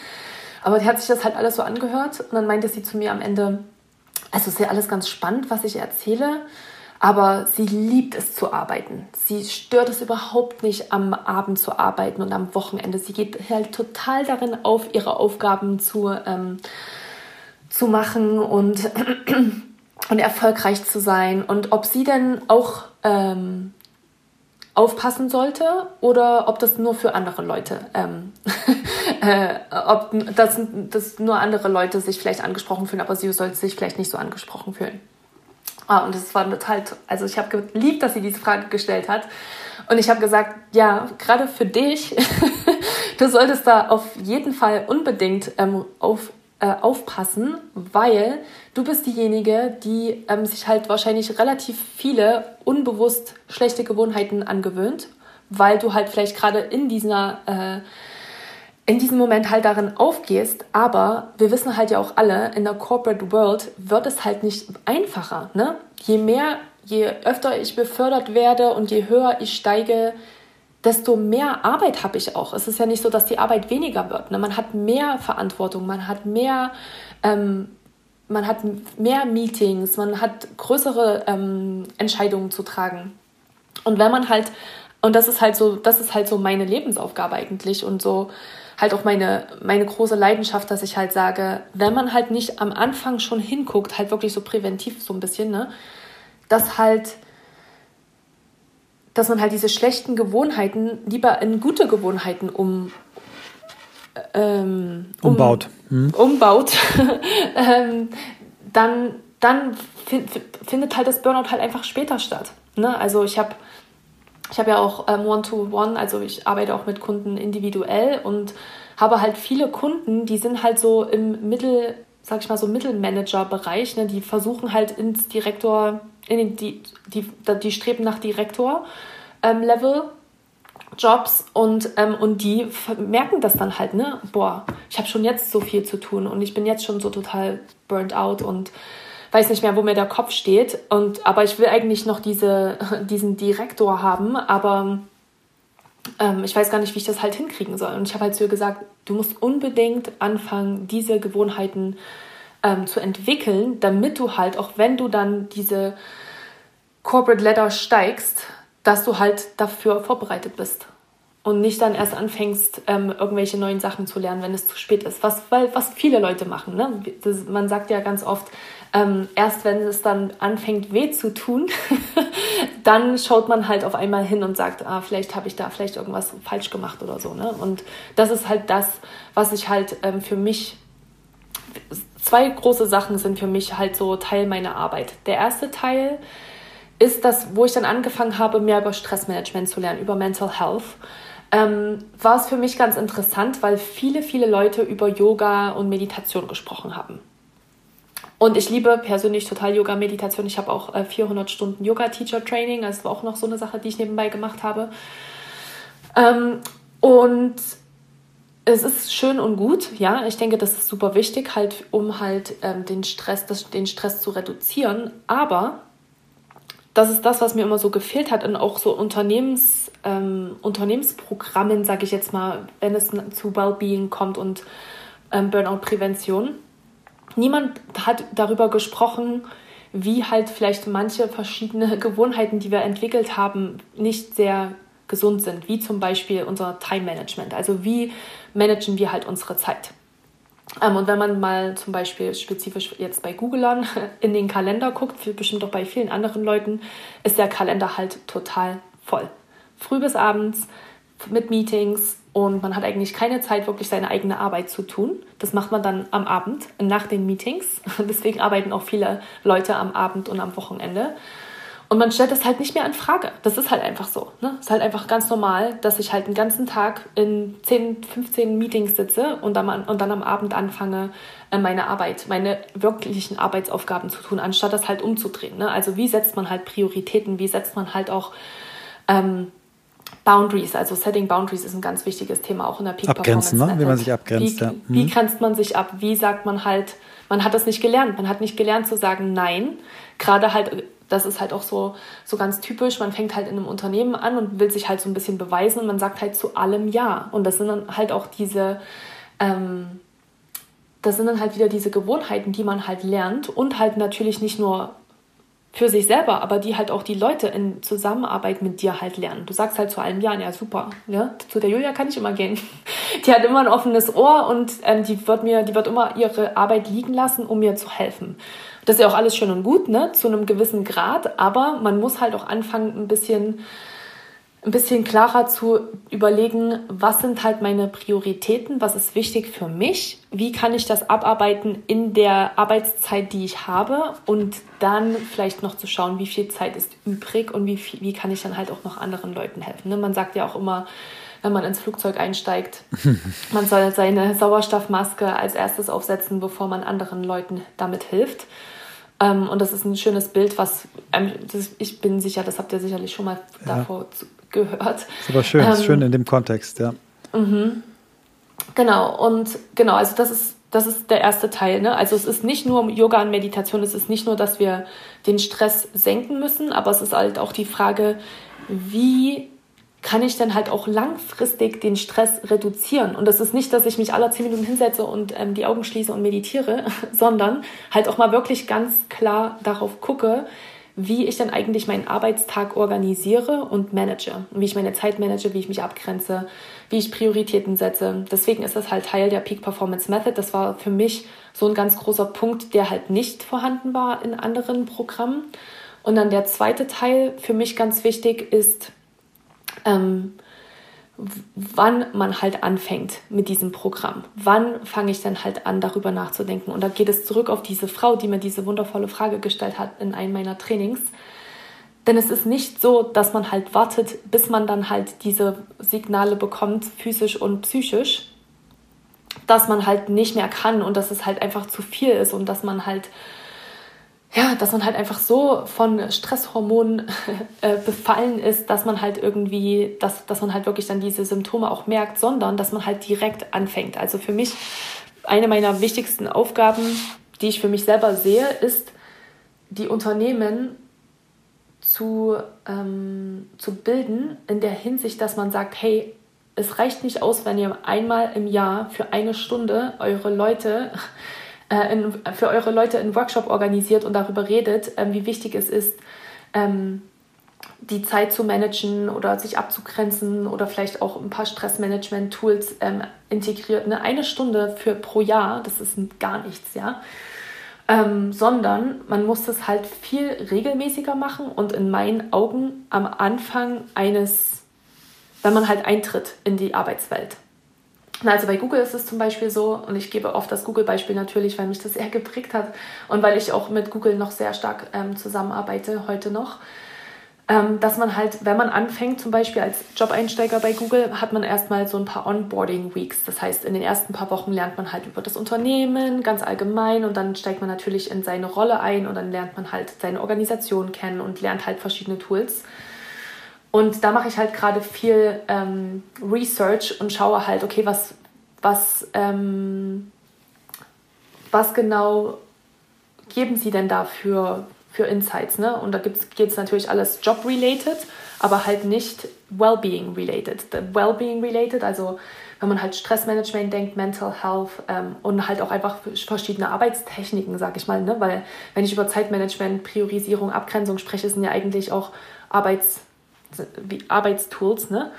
Speaker 3: Aber die hat sich das halt alles so angehört und dann meinte sie zu mir am Ende, also ist ja alles ganz spannend, was ich erzähle, aber sie liebt es zu arbeiten. Sie stört es überhaupt nicht, am Abend zu arbeiten und am Wochenende. Sie geht halt total darin auf, ihre Aufgaben zu, ähm, zu machen und, <clears throat> und erfolgreich zu sein. Und ob sie denn auch ähm, aufpassen sollte oder ob das nur für andere Leute, ähm, <laughs> äh, ob das, das nur andere Leute sich vielleicht angesprochen fühlen, aber sie sollte sich vielleicht nicht so angesprochen fühlen. Ah, und das war total, also ich habe geliebt, dass sie diese Frage gestellt hat. Und ich habe gesagt, ja, gerade für dich, <laughs> du solltest da auf jeden Fall unbedingt ähm, auf, äh, aufpassen, weil du bist diejenige, die ähm, sich halt wahrscheinlich relativ viele unbewusst schlechte Gewohnheiten angewöhnt, weil du halt vielleicht gerade in dieser äh, in diesem Moment halt darin aufgehst, aber wir wissen halt ja auch alle, in der Corporate World wird es halt nicht einfacher. Ne? Je mehr, je öfter ich befördert werde und je höher ich steige, desto mehr Arbeit habe ich auch. Es ist ja nicht so, dass die Arbeit weniger wird. Ne? Man hat mehr Verantwortung, man hat mehr, ähm, man hat mehr Meetings, man hat größere ähm, Entscheidungen zu tragen. Und wenn man halt, und das ist halt so, das ist halt so meine Lebensaufgabe eigentlich und so halt auch meine, meine große Leidenschaft, dass ich halt sage, wenn man halt nicht am Anfang schon hinguckt, halt wirklich so präventiv so ein bisschen, ne, dass halt, dass man halt diese schlechten Gewohnheiten lieber in gute Gewohnheiten um, ähm,
Speaker 1: um umbaut.
Speaker 3: Hm. Umbaut, <laughs> ähm, dann, dann findet halt das Burnout halt einfach später statt. Ne? Also ich habe ich habe ja auch ähm, One-to-One, -one, also ich arbeite auch mit Kunden individuell und habe halt viele Kunden, die sind halt so im Mittel, sag ich mal, so Mittelmanager-Bereich, ne? die versuchen halt ins Direktor, in den, die, die, die streben nach Direktor-Level. Ähm, Jobs und, ähm, und die merken das dann halt, ne? Boah, ich habe schon jetzt so viel zu tun und ich bin jetzt schon so total burnt out und weiß nicht mehr, wo mir der Kopf steht. Und, aber ich will eigentlich noch diese, <laughs> diesen Direktor haben, aber ähm, ich weiß gar nicht, wie ich das halt hinkriegen soll. Und ich habe halt zu ihr gesagt, du musst unbedingt anfangen, diese Gewohnheiten ähm, zu entwickeln, damit du halt, auch wenn du dann diese Corporate Letter steigst, dass du halt dafür vorbereitet bist und nicht dann erst anfängst, ähm, irgendwelche neuen Sachen zu lernen, wenn es zu spät ist. Was, weil, was viele Leute machen. Ne? Das, man sagt ja ganz oft, ähm, erst wenn es dann anfängt weh zu tun, <laughs> dann schaut man halt auf einmal hin und sagt, ah, vielleicht habe ich da vielleicht irgendwas falsch gemacht oder so. Ne? Und das ist halt das, was ich halt ähm, für mich, zwei große Sachen sind für mich halt so Teil meiner Arbeit. Der erste Teil ist das, wo ich dann angefangen habe, mehr über Stressmanagement zu lernen, über Mental Health ähm, war es für mich ganz interessant, weil viele, viele Leute über Yoga und Meditation gesprochen haben. Und ich liebe persönlich total Yoga, Meditation. Ich habe auch äh, 400 Stunden Yoga-Teacher-Training. Das war auch noch so eine Sache, die ich nebenbei gemacht habe. Ähm, und es ist schön und gut, ja. Ich denke, das ist super wichtig, halt, um halt ähm, den Stress, das, den Stress zu reduzieren. Aber das ist das, was mir immer so gefehlt hat und auch so Unternehmens, ähm, Unternehmensprogrammen, sage ich jetzt mal, wenn es zu Wellbeing kommt und ähm, Burnout-Prävention. Niemand hat darüber gesprochen, wie halt vielleicht manche verschiedene <laughs> Gewohnheiten, die wir entwickelt haben, nicht sehr gesund sind, wie zum Beispiel unser Time-Management. Also wie managen wir halt unsere Zeit. Ähm, und wenn man mal zum Beispiel spezifisch jetzt bei Googlern <laughs> in den Kalender guckt, bestimmt auch bei vielen anderen Leuten, ist der Kalender halt total voll. Früh bis abends mit Meetings und man hat eigentlich keine Zeit, wirklich seine eigene Arbeit zu tun. Das macht man dann am Abend, nach den Meetings. <laughs> Deswegen arbeiten auch viele Leute am Abend und am Wochenende. Und man stellt das halt nicht mehr in Frage. Das ist halt einfach so. Ne? ist halt einfach ganz normal, dass ich halt den ganzen Tag in 10, 15 Meetings sitze und dann, und dann am Abend anfange, äh, meine Arbeit, meine wirklichen Arbeitsaufgaben zu tun, anstatt das halt umzudrehen. Ne? Also wie setzt man halt Prioritäten, wie setzt man halt auch ähm, Boundaries, also Setting Boundaries ist ein ganz wichtiges Thema auch in der Peak
Speaker 1: Abgrenzen, ne? wie man sich abgrenzt.
Speaker 3: Wie,
Speaker 1: ja.
Speaker 3: wie mhm. grenzt man sich ab? Wie sagt man halt, man hat das nicht gelernt, man hat nicht gelernt zu sagen Nein. Gerade halt das ist halt auch so, so ganz typisch. Man fängt halt in einem Unternehmen an und will sich halt so ein bisschen beweisen und man sagt halt zu allem Ja. Und das sind dann halt auch diese, ähm, das sind dann halt wieder diese Gewohnheiten, die man halt lernt und halt natürlich nicht nur für sich selber, aber die halt auch die Leute in Zusammenarbeit mit dir halt lernen. Du sagst halt zu allem Ja, ja super. Ja? Zu der Julia kann ich immer gehen. <laughs> Die hat immer ein offenes Ohr und ähm, die wird mir, die wird immer ihre Arbeit liegen lassen, um mir zu helfen. Das ist ja auch alles schön und gut, ne, zu einem gewissen Grad, aber man muss halt auch anfangen, ein bisschen, ein bisschen klarer zu überlegen, was sind halt meine Prioritäten, was ist wichtig für mich, wie kann ich das abarbeiten in der Arbeitszeit, die ich habe und dann vielleicht noch zu schauen, wie viel Zeit ist übrig und wie, viel, wie kann ich dann halt auch noch anderen Leuten helfen. Ne? Man sagt ja auch immer, wenn man ins Flugzeug einsteigt. <laughs> Man soll seine Sauerstoffmaske als erstes aufsetzen, bevor man anderen Leuten damit hilft. Ähm, und das ist ein schönes Bild, was ähm, ich bin sicher, das habt ihr sicherlich schon mal ja. davor zu, gehört.
Speaker 1: Ist aber schön, ähm, ist schön in dem Kontext, ja.
Speaker 3: Mhm. Genau, und genau, also das ist, das ist der erste Teil. Ne? Also es ist nicht nur Yoga und Meditation, es ist nicht nur, dass wir den Stress senken müssen, aber es ist halt auch die Frage, wie kann ich dann halt auch langfristig den Stress reduzieren. Und das ist nicht, dass ich mich alle zehn Minuten hinsetze und ähm, die Augen schließe und meditiere, <laughs> sondern halt auch mal wirklich ganz klar darauf gucke, wie ich dann eigentlich meinen Arbeitstag organisiere und manage. Wie ich meine Zeit manage, wie ich mich abgrenze, wie ich Prioritäten setze. Deswegen ist das halt Teil der Peak Performance Method. Das war für mich so ein ganz großer Punkt, der halt nicht vorhanden war in anderen Programmen. Und dann der zweite Teil für mich ganz wichtig ist, ähm, wann man halt anfängt mit diesem Programm. Wann fange ich dann halt an, darüber nachzudenken? Und da geht es zurück auf diese Frau, die mir diese wundervolle Frage gestellt hat in einem meiner Trainings. Denn es ist nicht so, dass man halt wartet, bis man dann halt diese Signale bekommt, physisch und psychisch, dass man halt nicht mehr kann und dass es halt einfach zu viel ist und dass man halt ja, dass man halt einfach so von Stresshormonen <laughs> äh, befallen ist, dass man halt irgendwie, dass, dass man halt wirklich dann diese Symptome auch merkt, sondern dass man halt direkt anfängt. Also für mich eine meiner wichtigsten Aufgaben, die ich für mich selber sehe, ist, die Unternehmen zu, ähm, zu bilden in der Hinsicht, dass man sagt, hey, es reicht nicht aus, wenn ihr einmal im Jahr für eine Stunde eure Leute äh, in, für eure Leute einen Workshop organisiert und darüber redet, ähm, wie wichtig es ist, ähm, die Zeit zu managen oder sich abzugrenzen oder vielleicht auch ein paar Stressmanagement-Tools ähm, integriert. Ne? Eine Stunde für pro Jahr, das ist gar nichts, ja. Ähm, sondern man muss das halt viel regelmäßiger machen und in meinen Augen am Anfang eines, wenn man halt eintritt in die Arbeitswelt. Also bei Google ist es zum Beispiel so, und ich gebe oft das Google-Beispiel natürlich, weil mich das sehr geprägt hat und weil ich auch mit Google noch sehr stark ähm, zusammenarbeite, heute noch, ähm, dass man halt, wenn man anfängt, zum Beispiel als Job-Einsteiger bei Google, hat man erstmal so ein paar Onboarding-Weeks. Das heißt, in den ersten paar Wochen lernt man halt über das Unternehmen ganz allgemein und dann steigt man natürlich in seine Rolle ein und dann lernt man halt seine Organisation kennen und lernt halt verschiedene Tools. Und da mache ich halt gerade viel ähm, Research und schaue halt, okay, was, was, ähm, was genau geben Sie denn da für, für Insights? Ne? Und da geht es natürlich alles job-related, aber halt nicht well-being-related. Well-being-related, also wenn man halt Stressmanagement denkt, Mental Health ähm, und halt auch einfach verschiedene Arbeitstechniken, sag ich mal. Ne? Weil wenn ich über Zeitmanagement, Priorisierung, Abgrenzung spreche, sind ja eigentlich auch Arbeits wie Arbeitstools, ne?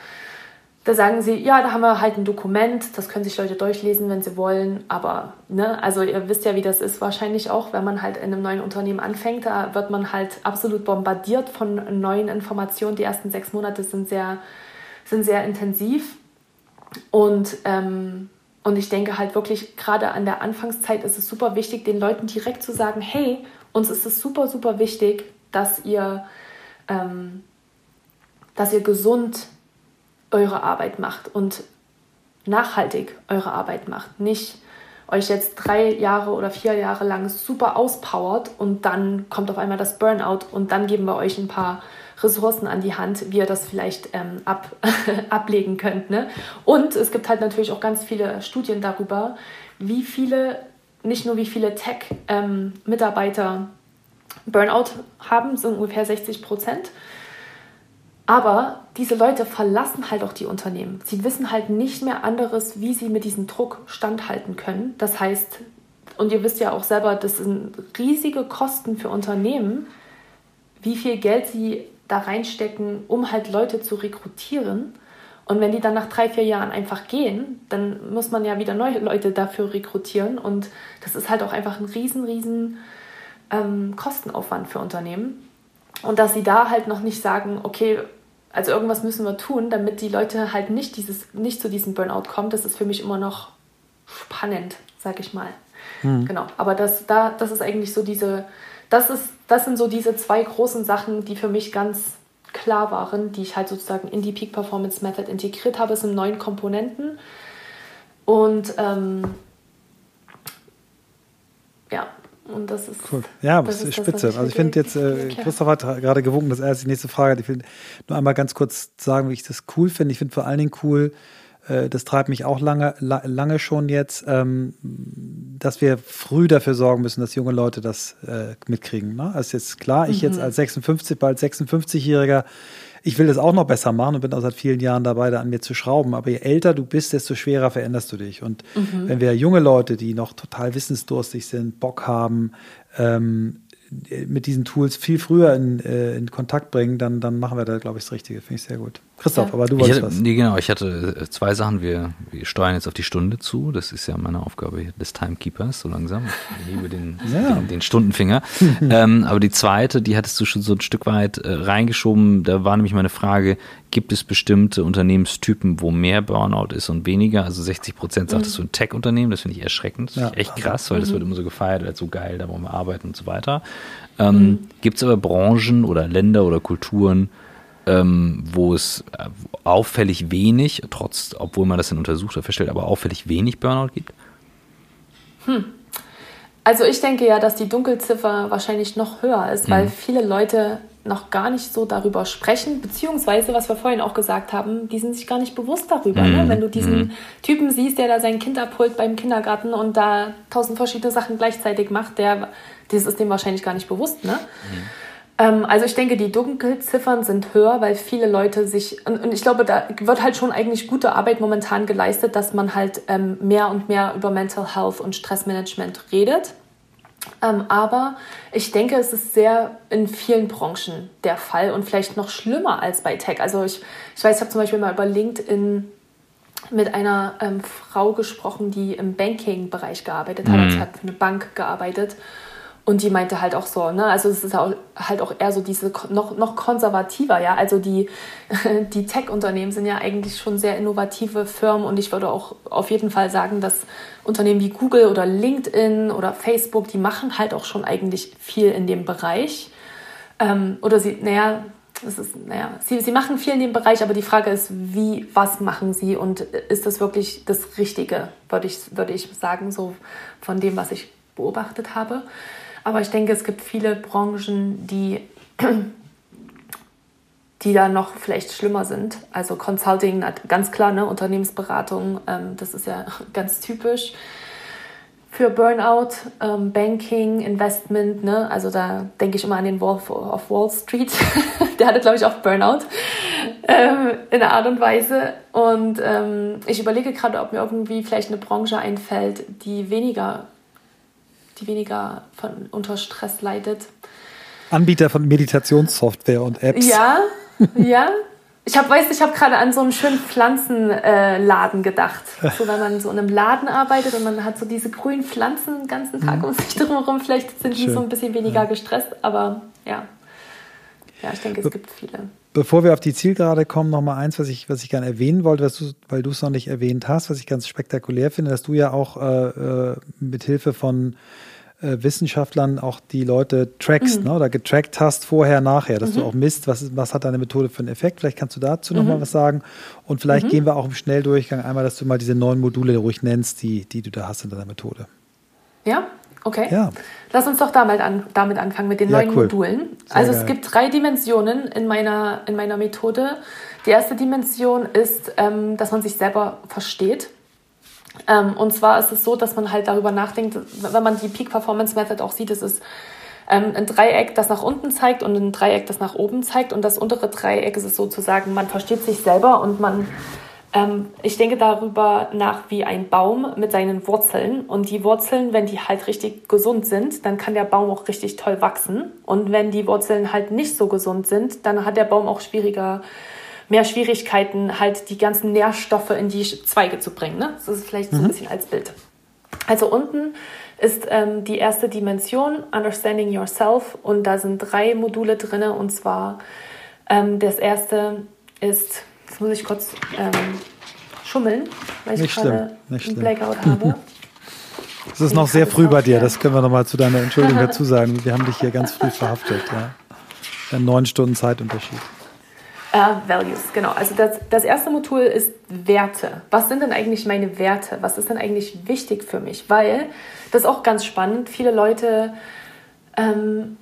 Speaker 3: Da sagen sie, ja, da haben wir halt ein Dokument, das können sich Leute durchlesen, wenn sie wollen, aber, ne, also ihr wisst ja, wie das ist wahrscheinlich auch, wenn man halt in einem neuen Unternehmen anfängt, da wird man halt absolut bombardiert von neuen Informationen. Die ersten sechs Monate sind sehr, sind sehr intensiv und, ähm, und ich denke halt wirklich, gerade an der Anfangszeit ist es super wichtig, den Leuten direkt zu sagen, hey, uns ist es super, super wichtig, dass ihr ähm, dass ihr gesund eure Arbeit macht und nachhaltig eure Arbeit macht. Nicht euch jetzt drei Jahre oder vier Jahre lang super auspowert und dann kommt auf einmal das Burnout und dann geben wir euch ein paar Ressourcen an die Hand, wie ihr das vielleicht ähm, ab, <laughs> ablegen könnt. Ne? Und es gibt halt natürlich auch ganz viele Studien darüber, wie viele, nicht nur wie viele Tech-Mitarbeiter ähm, Burnout haben, sind ungefähr 60 Prozent, aber diese Leute verlassen halt auch die Unternehmen. Sie wissen halt nicht mehr anderes, wie sie mit diesem Druck standhalten können. Das heißt, und ihr wisst ja auch selber, das sind riesige Kosten für Unternehmen, wie viel Geld sie da reinstecken, um halt Leute zu rekrutieren. Und wenn die dann nach drei, vier Jahren einfach gehen, dann muss man ja wieder neue Leute dafür rekrutieren. Und das ist halt auch einfach ein riesen, riesen ähm, Kostenaufwand für Unternehmen. Und dass sie da halt noch nicht sagen, okay, also irgendwas müssen wir tun, damit die Leute halt nicht, dieses, nicht zu diesem Burnout kommen. Das ist für mich immer noch spannend, sag ich mal. Mhm. Genau. Aber das, da, das ist eigentlich so diese, das ist, das sind so diese zwei großen Sachen, die für mich ganz klar waren, die ich halt sozusagen in die Peak Performance Method integriert habe. Es sind neun Komponenten. Und ähm, ja, und das ist.
Speaker 1: Cool. Ja, das ist spitze. Das, also ich finde jetzt, äh, Christoph hat gerade gewunken, dass er die nächste Frage hat. Ich will nur einmal ganz kurz sagen, wie ich das cool finde. Ich finde vor allen Dingen cool, äh, das treibt mich auch lange, la, lange schon jetzt, ähm, dass wir früh dafür sorgen müssen, dass junge Leute das äh, mitkriegen. Ne? Ist jetzt klar, ich mhm. jetzt als 56, bald 56-Jähriger ich will das auch noch besser machen und bin auch seit vielen Jahren dabei, da an mir zu schrauben. Aber je älter du bist, desto schwerer veränderst du dich. Und mhm. wenn wir junge Leute, die noch total wissensdurstig sind, Bock haben, ähm, mit diesen Tools viel früher in, äh, in Kontakt bringen, dann, dann machen wir da, glaube ich, das Richtige. Finde ich sehr gut. Christoph, ja. aber du wolltest
Speaker 2: hatte,
Speaker 1: was.
Speaker 2: Nee, genau. Ich hatte äh, zwei Sachen. Wir, wir steuern jetzt auf die Stunde zu. Das ist ja meine Aufgabe des Timekeepers, so langsam. Ich liebe den, <laughs> ja. den, den, Stundenfinger. <laughs> ähm, aber die zweite, die hattest du schon so ein Stück weit äh, reingeschoben. Da war nämlich meine Frage, gibt es bestimmte Unternehmenstypen, wo mehr Burnout ist und weniger? Also 60 Prozent sagtest mhm. du ein Tech-Unternehmen. Das finde ich erschreckend. Das ja. echt krass, weil mhm. das wird immer so gefeiert als so geil, da wollen wir arbeiten und so weiter. Ähm, mhm. Gibt es aber Branchen oder Länder oder Kulturen, ähm, wo es äh, auffällig wenig, trotz, obwohl man das dann untersucht hat, feststellt, aber auffällig wenig Burnout gibt?
Speaker 3: Hm. Also ich denke ja, dass die Dunkelziffer wahrscheinlich noch höher ist, mhm. weil viele Leute noch gar nicht so darüber sprechen, beziehungsweise, was wir vorhin auch gesagt haben, die sind sich gar nicht bewusst darüber. Ne? Mhm. Ne? Wenn du diesen mhm. Typen siehst, der da sein Kind abholt beim Kindergarten und da tausend verschiedene Sachen gleichzeitig macht, der, das ist dem wahrscheinlich gar nicht bewusst. Ne? Mhm. Ähm, also ich denke, die Dunkelziffern sind höher, weil viele Leute sich, und, und, ich glaube, da wird halt schon eigentlich gute Arbeit momentan geleistet, dass man halt ähm, mehr und mehr über Mental Health und Stressmanagement redet. Ähm, aber ich denke, es ist sehr in vielen Branchen der Fall und vielleicht noch schlimmer als bei Tech. Also ich, ich weiß, ich habe zum Beispiel mal über LinkedIn mit einer ähm, Frau gesprochen, die im Banking-Bereich gearbeitet hat. Mhm. Sie hat für eine Bank gearbeitet. Und die meinte halt auch so, ne, also es ist halt auch eher so diese noch, noch konservativer, ja. Also die, <laughs> die Tech-Unternehmen sind ja eigentlich schon sehr innovative Firmen und ich würde auch auf jeden Fall sagen, dass Unternehmen wie Google oder LinkedIn oder Facebook, die machen halt auch schon eigentlich viel in dem Bereich. Ähm, oder sie, naja, es ist, naja, sie, sie machen viel in dem Bereich, aber die Frage ist, wie, was machen sie und ist das wirklich das Richtige, würde ich, würde ich sagen, so von dem, was ich beobachtet habe. Aber ich denke, es gibt viele Branchen, die, <clears throat> die da noch vielleicht schlimmer sind. Also Consulting, ganz klar, ne, Unternehmensberatung, ähm, das ist ja <laughs> ganz typisch für Burnout, ähm, Banking, Investment, ne? Also da denke ich immer an den Wolf of Wall Street. <laughs> Der hatte, glaube ich, auch Burnout ähm, in einer Art und Weise. Und ähm, ich überlege gerade, ob mir irgendwie vielleicht eine Branche einfällt, die weniger die weniger von, unter Stress leidet.
Speaker 1: Anbieter von Meditationssoftware und Apps.
Speaker 3: Ja, ja. Ich ich habe gerade an so einen schönen Pflanzenladen äh, gedacht. So, wenn man so in einem Laden arbeitet und man hat so diese grünen Pflanzen den ganzen Tag mhm. um sich drumherum, vielleicht sind die Schön. so ein bisschen weniger ja. gestresst, aber ja. Ja, ich denke, es Be gibt viele.
Speaker 1: Bevor wir auf die Zielgerade kommen, noch mal eins, was ich, was ich gerne erwähnen wollte, was du, weil du es noch nicht erwähnt hast, was ich ganz spektakulär finde, dass du ja auch äh, äh mit Hilfe von Wissenschaftlern auch die Leute trackst, mhm. ne? oder getrackt hast, vorher, nachher, dass mhm. du auch misst, was, was hat deine Methode für einen Effekt. Vielleicht kannst du dazu mhm. nochmal was sagen. Und vielleicht mhm. gehen wir auch im Schnelldurchgang einmal, dass du mal diese neuen Module ruhig nennst, die, die du da hast in deiner Methode.
Speaker 3: Ja, okay. Ja. Lass uns doch damit, an, damit anfangen, mit den ja, neuen cool. Modulen. Sehr also geil. es gibt drei Dimensionen in meiner, in meiner Methode. Die erste Dimension ist, ähm, dass man sich selber versteht. Ähm, und zwar ist es so, dass man halt darüber nachdenkt, wenn man die Peak Performance Method auch sieht, es ist ähm, ein Dreieck, das nach unten zeigt und ein Dreieck, das nach oben zeigt. Und das untere Dreieck ist es sozusagen, man versteht sich selber und man, ähm, ich denke darüber nach wie ein Baum mit seinen Wurzeln. Und die Wurzeln, wenn die halt richtig gesund sind, dann kann der Baum auch richtig toll wachsen. Und wenn die Wurzeln halt nicht so gesund sind, dann hat der Baum auch schwieriger mehr Schwierigkeiten, halt die ganzen Nährstoffe in die Zweige zu bringen. Ne? Das ist vielleicht so ein mhm. bisschen als Bild. Also unten ist ähm, die erste Dimension, Understanding Yourself, und da sind drei Module drin. Und zwar ähm, das erste ist, jetzt muss ich kurz ähm, schummeln, weil ich gerade einen Blackout habe. <laughs>
Speaker 1: Es ist noch sehr früh bei dir, das können wir nochmal zu deiner Entschuldigung <laughs> dazu sagen. Wir haben dich hier ganz früh verhaftet. Ja. Ein neun Stunden Zeitunterschied.
Speaker 3: Uh, Values, genau. Also das, das erste Modul ist Werte. Was sind denn eigentlich meine Werte? Was ist denn eigentlich wichtig für mich? Weil, das ist auch ganz spannend, viele Leute ähm,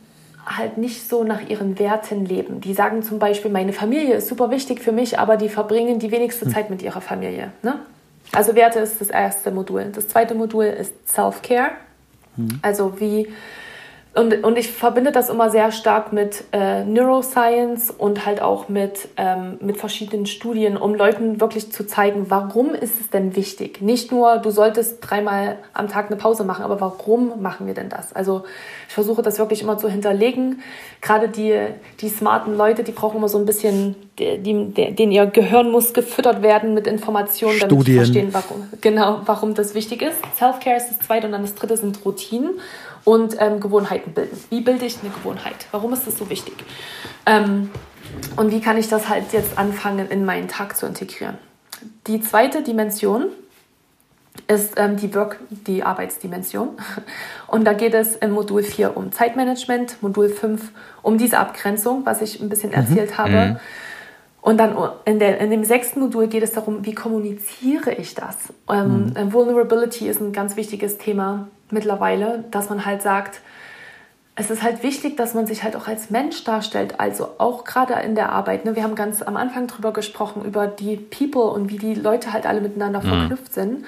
Speaker 3: halt nicht so nach ihren Werten leben. Die sagen zum Beispiel, meine Familie ist super wichtig für mich, aber die verbringen die wenigste hm. Zeit mit ihrer Familie. Ne? Also Werte ist das erste Modul. Das zweite Modul ist Self-Care. Hm. Also wie und, und ich verbinde das immer sehr stark mit äh, Neuroscience und halt auch mit, ähm, mit verschiedenen Studien, um Leuten wirklich zu zeigen, warum ist es denn wichtig? Nicht nur, du solltest dreimal am Tag eine Pause machen, aber warum machen wir denn das? Also ich versuche das wirklich immer zu hinterlegen. Gerade die, die smarten Leute, die brauchen immer so ein bisschen, die, die, denen ihr Gehirn muss gefüttert werden mit Informationen, damit Studien. sie verstehen, warum, genau, warum das wichtig ist. Self-Care ist das zweite und dann das dritte sind Routinen und ähm, Gewohnheiten bilden. Wie bilde ich eine Gewohnheit? Warum ist das so wichtig? Ähm, und wie kann ich das halt jetzt anfangen, in meinen Tag zu integrieren? Die zweite Dimension ist ähm, die Work, die Arbeitsdimension. <laughs> Und da geht es im Modul 4 um Zeitmanagement, Modul 5 um diese Abgrenzung, was ich ein bisschen mhm. erzählt mhm. habe. Und dann in, der, in dem sechsten Modul geht es darum, wie kommuniziere ich das? Ähm, mhm. Vulnerability ist ein ganz wichtiges Thema mittlerweile, dass man halt sagt, es ist halt wichtig, dass man sich halt auch als Mensch darstellt, also auch gerade in der Arbeit. Ne? Wir haben ganz am Anfang drüber gesprochen, über die People und wie die Leute halt alle miteinander mhm. verknüpft sind.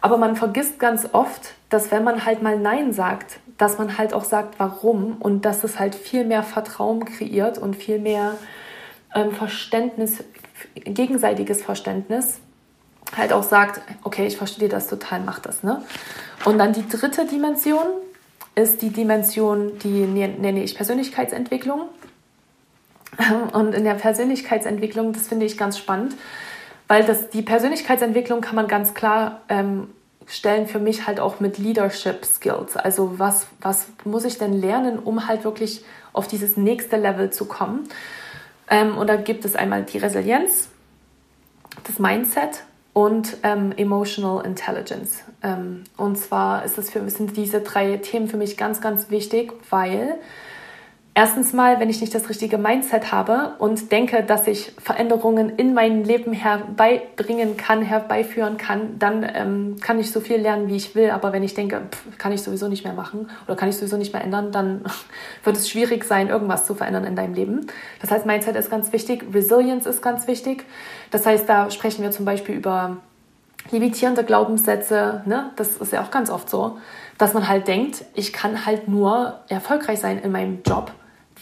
Speaker 3: Aber man vergisst ganz oft, dass wenn man halt mal Nein sagt, dass man halt auch sagt, warum und dass es halt viel mehr Vertrauen kreiert und viel mehr ähm, Verständnis, gegenseitiges Verständnis, halt auch sagt, okay, ich verstehe das total, mach das. Ne? Und dann die dritte Dimension, ist die Dimension, die nenne ich Persönlichkeitsentwicklung. <laughs> Und in der Persönlichkeitsentwicklung, das finde ich ganz spannend, weil das, die Persönlichkeitsentwicklung kann man ganz klar ähm, stellen für mich halt auch mit Leadership Skills. Also was, was muss ich denn lernen, um halt wirklich auf dieses nächste Level zu kommen? Ähm, und da gibt es einmal die Resilienz, das Mindset und ähm, Emotional Intelligence. Ähm, und zwar ist das für, sind diese drei Themen für mich ganz, ganz wichtig, weil Erstens mal, wenn ich nicht das richtige Mindset habe und denke, dass ich Veränderungen in mein Leben herbeibringen kann, herbeiführen kann, dann ähm, kann ich so viel lernen, wie ich will. Aber wenn ich denke, pff, kann ich sowieso nicht mehr machen oder kann ich sowieso nicht mehr ändern, dann <laughs> wird es schwierig sein, irgendwas zu verändern in deinem Leben. Das heißt, Mindset ist ganz wichtig, Resilience ist ganz wichtig. Das heißt, da sprechen wir zum Beispiel über limitierende Glaubenssätze. Ne? Das ist ja auch ganz oft so, dass man halt denkt, ich kann halt nur erfolgreich sein in meinem Job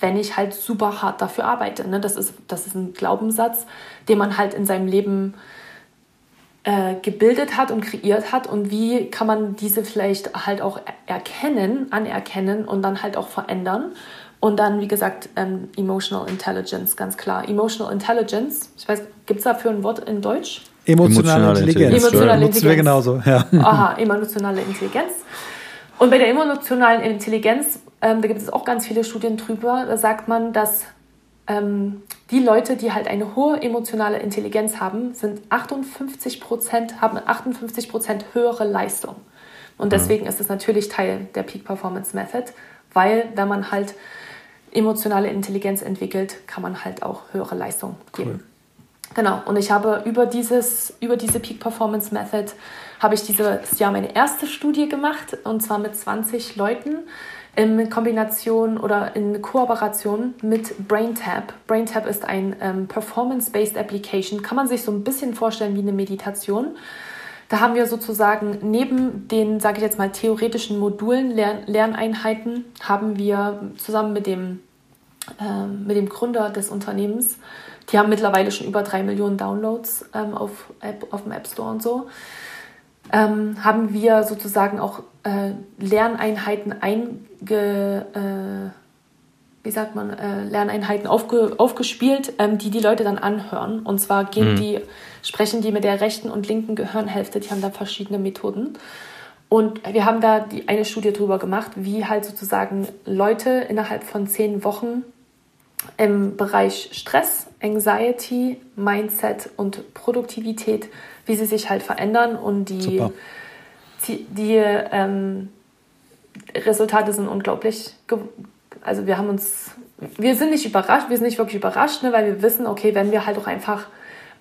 Speaker 3: wenn ich halt super hart dafür arbeite. Ne? Das, ist, das ist ein Glaubenssatz, den man halt in seinem Leben äh, gebildet hat und kreiert hat. Und wie kann man diese vielleicht halt auch erkennen, anerkennen und dann halt auch verändern? Und dann, wie gesagt, ähm, Emotional Intelligence, ganz klar. Emotional Intelligence, ich weiß, gibt es dafür ein Wort in Deutsch?
Speaker 1: Emotionale, emotionale Intelligenz. Emotionale
Speaker 3: Intelligenz. wir genauso, ja. Aha, emotionale Intelligenz. Und bei der emotionalen Intelligenz ähm, da gibt es auch ganz viele Studien drüber. Da sagt man, dass ähm, die Leute, die halt eine hohe emotionale Intelligenz haben, sind 58 Prozent, haben 58 Prozent höhere Leistung. Und mhm. deswegen ist es natürlich Teil der Peak Performance Method, weil wenn man halt emotionale Intelligenz entwickelt, kann man halt auch höhere Leistung geben. Cool. Genau, und ich habe über, dieses, über diese Peak Performance Method, habe ich dieses Jahr meine erste Studie gemacht, und zwar mit 20 Leuten in Kombination oder in Kooperation mit BrainTap. BrainTap ist ein ähm, Performance-Based Application, kann man sich so ein bisschen vorstellen wie eine Meditation. Da haben wir sozusagen neben den, sage ich jetzt mal, theoretischen Modulen, Lern Lerneinheiten, haben wir zusammen mit dem, äh, mit dem Gründer des Unternehmens, die haben mittlerweile schon über drei Millionen Downloads ähm, auf, App, auf dem App Store und so, ähm, haben wir sozusagen auch äh, Lerneinheiten einge, äh, wie sagt man, äh, Lerneinheiten aufge, aufgespielt, ähm, die die Leute dann anhören. Und zwar gehen mhm. die, sprechen die mit der rechten und linken Gehirnhälfte, die haben da verschiedene Methoden. Und wir haben da die, eine Studie drüber gemacht, wie halt sozusagen Leute innerhalb von zehn Wochen im Bereich Stress, Anxiety, Mindset und Produktivität, wie sie sich halt verändern und die die ähm, Resultate sind unglaublich. Also wir haben uns, wir sind nicht überrascht, wir sind nicht wirklich überrascht, ne, weil wir wissen, okay, wenn wir halt auch einfach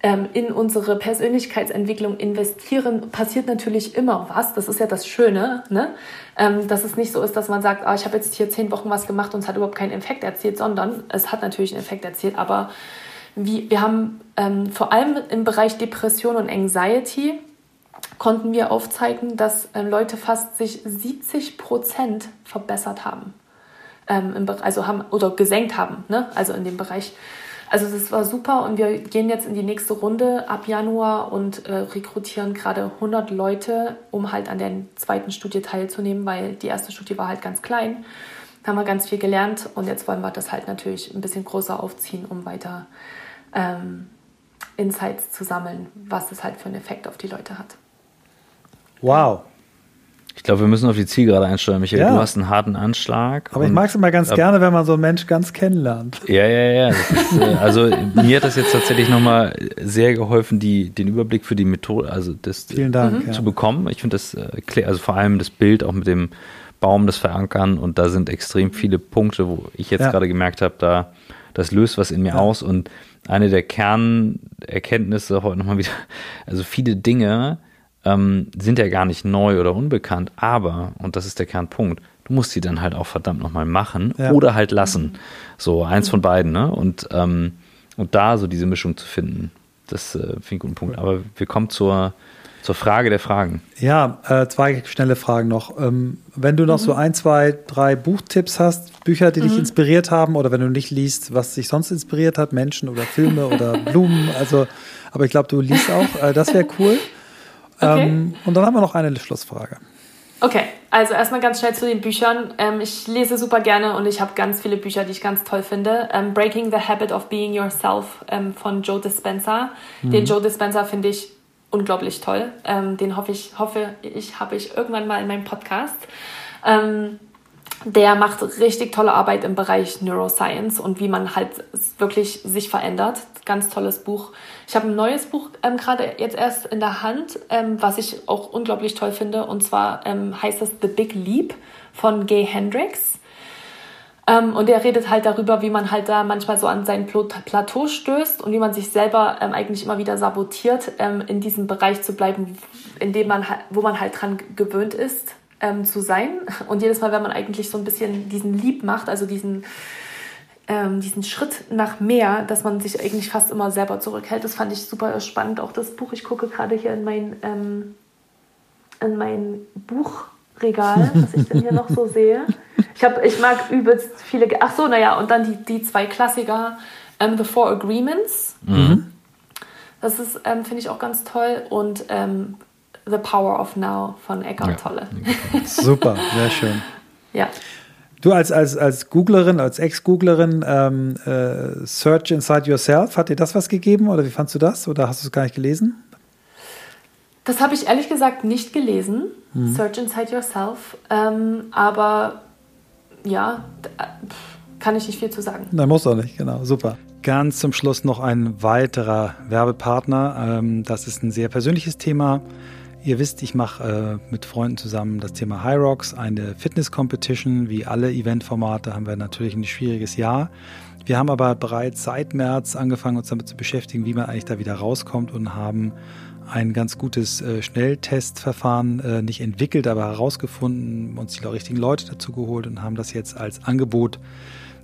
Speaker 3: ähm, in unsere Persönlichkeitsentwicklung investieren, passiert natürlich immer was. Das ist ja das Schöne, ne? Ähm, dass es nicht so ist, dass man sagt, ah, ich habe jetzt hier zehn Wochen was gemacht und es hat überhaupt keinen Effekt erzielt, sondern es hat natürlich einen Effekt erzielt, aber wie, wir haben ähm, vor allem im Bereich Depression und Anxiety konnten wir aufzeigen, dass äh, Leute fast sich 70 Prozent verbessert haben. Ähm, also haben oder gesenkt haben, ne? also in dem Bereich. Also das war super und wir gehen jetzt in die nächste Runde ab Januar und äh, rekrutieren gerade 100 Leute, um halt an der zweiten Studie teilzunehmen, weil die erste Studie war halt ganz klein. Da haben wir ganz viel gelernt und jetzt wollen wir das halt natürlich ein bisschen größer aufziehen, um weiter ähm, Insights zu sammeln, was es halt für einen Effekt auf die Leute hat.
Speaker 1: Wow.
Speaker 2: Ich glaube, wir müssen auf die Zielgerade einsteuern, Michael. Ja. Du hast einen harten Anschlag.
Speaker 1: Aber ich mag es immer ganz gerne, wenn man so einen Mensch ganz kennenlernt.
Speaker 2: Ja, ja, ja. Ist, äh, also mir hat das jetzt tatsächlich nochmal sehr geholfen, die, den Überblick für die Methode, also das
Speaker 1: Dank,
Speaker 2: mhm. zu bekommen. Ich finde das, äh, also vor allem das Bild auch mit dem Baum, das Verankern und da sind extrem viele Punkte, wo ich jetzt ja. gerade gemerkt habe, da das löst was in mir ja. aus und eine der Kernerkenntnisse heute nochmal wieder, also viele Dinge, ähm, sind ja gar nicht neu oder unbekannt, aber, und das ist der Kernpunkt, du musst die dann halt auch verdammt nochmal machen ja. oder halt lassen. So eins von beiden, ne? Und, ähm, und da so diese Mischung zu finden, das äh, finde ich einen guten Punkt. Aber wir kommen zur, zur Frage der Fragen.
Speaker 1: Ja, äh, zwei schnelle Fragen noch. Ähm, wenn du noch mhm. so ein, zwei, drei Buchtipps hast, Bücher, die mhm. dich inspiriert haben, oder wenn du nicht liest, was dich sonst inspiriert hat, Menschen oder Filme oder <laughs> Blumen, also, aber ich glaube, du liest auch, äh, das wäre cool. Okay. Ähm, und dann haben wir noch eine Schlussfrage.
Speaker 3: Okay, also erstmal ganz schnell zu den Büchern. Ähm, ich lese super gerne und ich habe ganz viele Bücher, die ich ganz toll finde. Ähm, Breaking the Habit of Being Yourself ähm, von Joe Dispenza. Mhm. Den Joe Dispenza finde ich unglaublich toll. Ähm, den hoffe ich, hoffe ich, habe ich irgendwann mal in meinem Podcast. Ähm, der macht richtig tolle Arbeit im Bereich Neuroscience und wie man halt wirklich sich verändert. Ganz tolles Buch. Ich habe ein neues Buch ähm, gerade jetzt erst in der Hand, ähm, was ich auch unglaublich toll finde. Und zwar ähm, heißt es The Big Leap von Gay Hendricks. Ähm, und er redet halt darüber, wie man halt da manchmal so an sein Plateau stößt und wie man sich selber ähm, eigentlich immer wieder sabotiert, ähm, in diesem Bereich zu bleiben, in dem man, wo man halt dran gewöhnt ist ähm, zu sein. Und jedes Mal, wenn man eigentlich so ein bisschen diesen Lieb macht, also diesen, ähm, diesen Schritt nach mehr, dass man sich eigentlich fast immer selber zurückhält, das fand ich super spannend. Auch das Buch, ich gucke gerade hier in mein, ähm, in mein Buch Regal, was ich denn hier noch so sehe. Ich, hab, ich mag übelst viele. Ach so, naja, und dann die, die zwei Klassiker: um, ähm, The Four Agreements. Mhm. Das ist, ähm, finde ich auch ganz toll. Und ähm, The Power of Now von Eckhart ja. Tolle. <laughs>
Speaker 1: Super, sehr schön.
Speaker 3: ja.
Speaker 1: Du als, als, als Googlerin, als Ex-Googlerin, ähm, äh, Search Inside Yourself, hat dir das was gegeben oder wie fandst du das? Oder hast du es gar nicht gelesen?
Speaker 3: Das habe ich ehrlich gesagt nicht gelesen, mhm. Search Inside Yourself. Ähm, aber ja, kann ich nicht viel zu sagen.
Speaker 1: Nein, muss auch nicht, genau, super. Ganz zum Schluss noch ein weiterer Werbepartner. Ähm, das ist ein sehr persönliches Thema. Ihr wisst, ich mache äh, mit Freunden zusammen das Thema High Rocks, eine Fitness-Competition. Wie alle Eventformate haben wir natürlich ein schwieriges Jahr. Wir haben aber bereits seit März angefangen, uns damit zu beschäftigen, wie man eigentlich da wieder rauskommt und haben ein ganz gutes äh, Schnelltestverfahren äh, nicht entwickelt, aber herausgefunden, uns die richtigen Leute dazu geholt und haben das jetzt als Angebot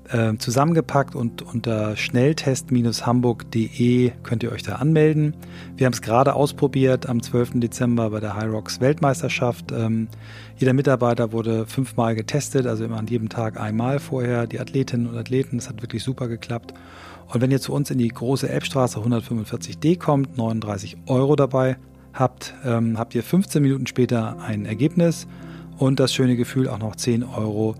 Speaker 1: äh, zusammengepackt und unter schnelltest-hamburg.de könnt ihr euch da anmelden. Wir haben es gerade ausprobiert am 12. Dezember bei der High Rocks Weltmeisterschaft. Ähm, jeder Mitarbeiter wurde fünfmal getestet, also immer an jedem Tag einmal vorher. Die Athletinnen und Athleten, das hat wirklich super geklappt. Und wenn ihr zu uns in die große Elbstraße 145D kommt, 39 Euro dabei habt, ähm, habt ihr 15 Minuten später ein Ergebnis und das schöne Gefühl auch noch 10 Euro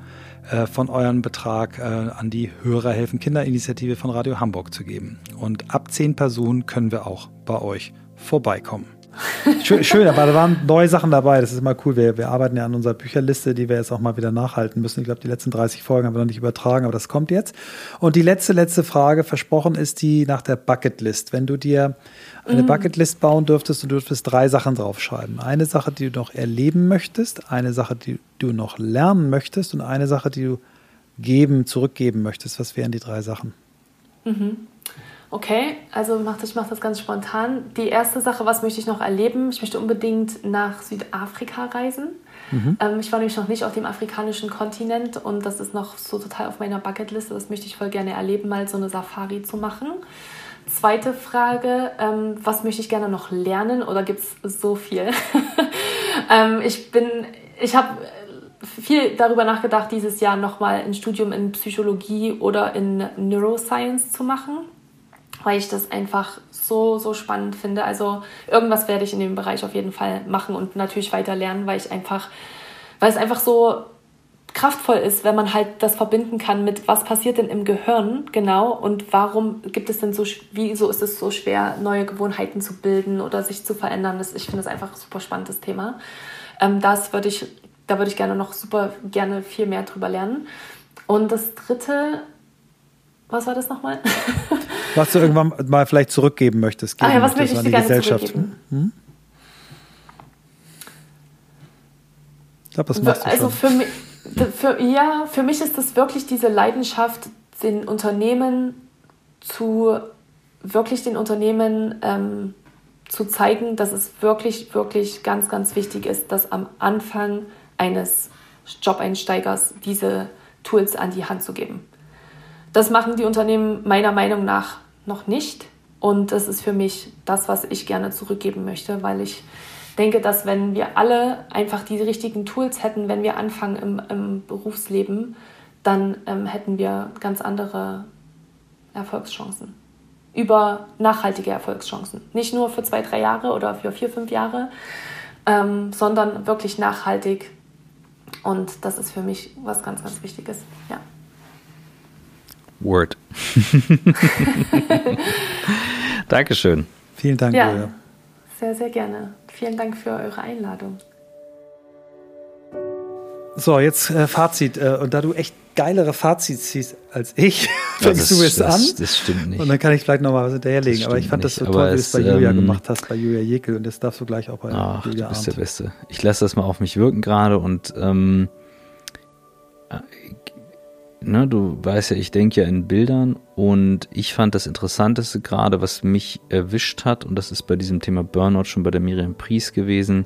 Speaker 1: äh, von eurem Betrag äh, an die Hörer helfen Kinderinitiative von Radio Hamburg zu geben. Und ab 10 Personen können wir auch bei euch vorbeikommen. Schön, schön, aber da waren neue Sachen dabei. Das ist immer cool. Wir, wir arbeiten ja an unserer Bücherliste, die wir jetzt auch mal wieder nachhalten müssen. Ich glaube, die letzten 30 Folgen haben wir noch nicht übertragen, aber das kommt jetzt. Und die letzte, letzte Frage, versprochen, ist die nach der Bucketlist. Wenn du dir eine mhm. Bucketlist bauen dürftest, du dürftest drei Sachen draufschreiben. Eine Sache, die du noch erleben möchtest, eine Sache, die du noch lernen möchtest und eine Sache, die du geben, zurückgeben möchtest. Was wären die drei Sachen?
Speaker 3: Mhm. Okay, also mach, ich mache das ganz spontan. Die erste Sache, was möchte ich noch erleben? Ich möchte unbedingt nach Südafrika reisen. Mhm. Ähm, ich war nämlich noch nicht auf dem afrikanischen Kontinent und das ist noch so total auf meiner Bucketliste. Das möchte ich voll gerne erleben, mal so eine Safari zu machen. Zweite Frage, ähm, was möchte ich gerne noch lernen oder gibt es so viel? <laughs> ähm, ich bin, ich habe viel darüber nachgedacht, dieses Jahr nochmal ein Studium in Psychologie oder in Neuroscience zu machen weil ich das einfach so, so spannend finde. Also irgendwas werde ich in dem Bereich auf jeden Fall machen und natürlich weiter lernen, weil ich einfach, weil es einfach so kraftvoll ist, wenn man halt das verbinden kann mit, was passiert denn im Gehirn genau und warum gibt es denn so, wieso ist es so schwer, neue Gewohnheiten zu bilden oder sich zu verändern. Das, ich finde das einfach ein super spannendes Thema. Ähm, das würde ich, da würde ich gerne noch super gerne viel mehr drüber lernen. Und das dritte, was war das nochmal? <laughs>
Speaker 1: Was du irgendwann mal vielleicht zurückgeben möchtest.
Speaker 3: Geben ah ja, was möchte ich an die Gesellschaft. Hm?
Speaker 1: Ich glaube, das machst du
Speaker 3: also
Speaker 1: schon.
Speaker 3: Für mich, für, ja, für mich ist das wirklich diese Leidenschaft, den Unternehmen zu, wirklich den Unternehmen ähm, zu zeigen, dass es wirklich, wirklich ganz, ganz wichtig ist, dass am Anfang eines Job-Einsteigers diese Tools an die Hand zu geben. Das machen die Unternehmen meiner Meinung nach noch nicht. Und das ist für mich das, was ich gerne zurückgeben möchte, weil ich denke, dass wenn wir alle einfach die richtigen Tools hätten, wenn wir anfangen im, im Berufsleben, dann ähm, hätten wir ganz andere Erfolgschancen. Über nachhaltige Erfolgschancen. Nicht nur für zwei, drei Jahre oder für vier, fünf Jahre, ähm, sondern wirklich nachhaltig. Und das ist für mich was ganz, ganz Wichtiges. Ja.
Speaker 2: Word. <laughs> Dankeschön.
Speaker 1: Vielen Dank,
Speaker 3: ja, Julia. Sehr, sehr gerne. Vielen Dank für eure Einladung.
Speaker 1: So, jetzt äh, Fazit. Äh, und da du echt geilere Fazits ziehst als ich, <laughs> fängst du es an.
Speaker 2: Das stimmt nicht.
Speaker 1: Und dann kann ich vielleicht noch mal was hinterherlegen. Aber ich fand nicht. das so toll, wie du es bei Julia ähm, gemacht hast, bei Julia Jekyll. Und das darfst du gleich auch bei
Speaker 2: ach, Julia du bist Arndt. der Beste. Ich lasse das mal auf mich wirken gerade und ähm, äh, ne, du weißt ja, ich denke ja in Bildern und ich fand das Interessanteste gerade, was mich erwischt hat, und das ist bei diesem Thema Burnout schon bei der Miriam Pries gewesen,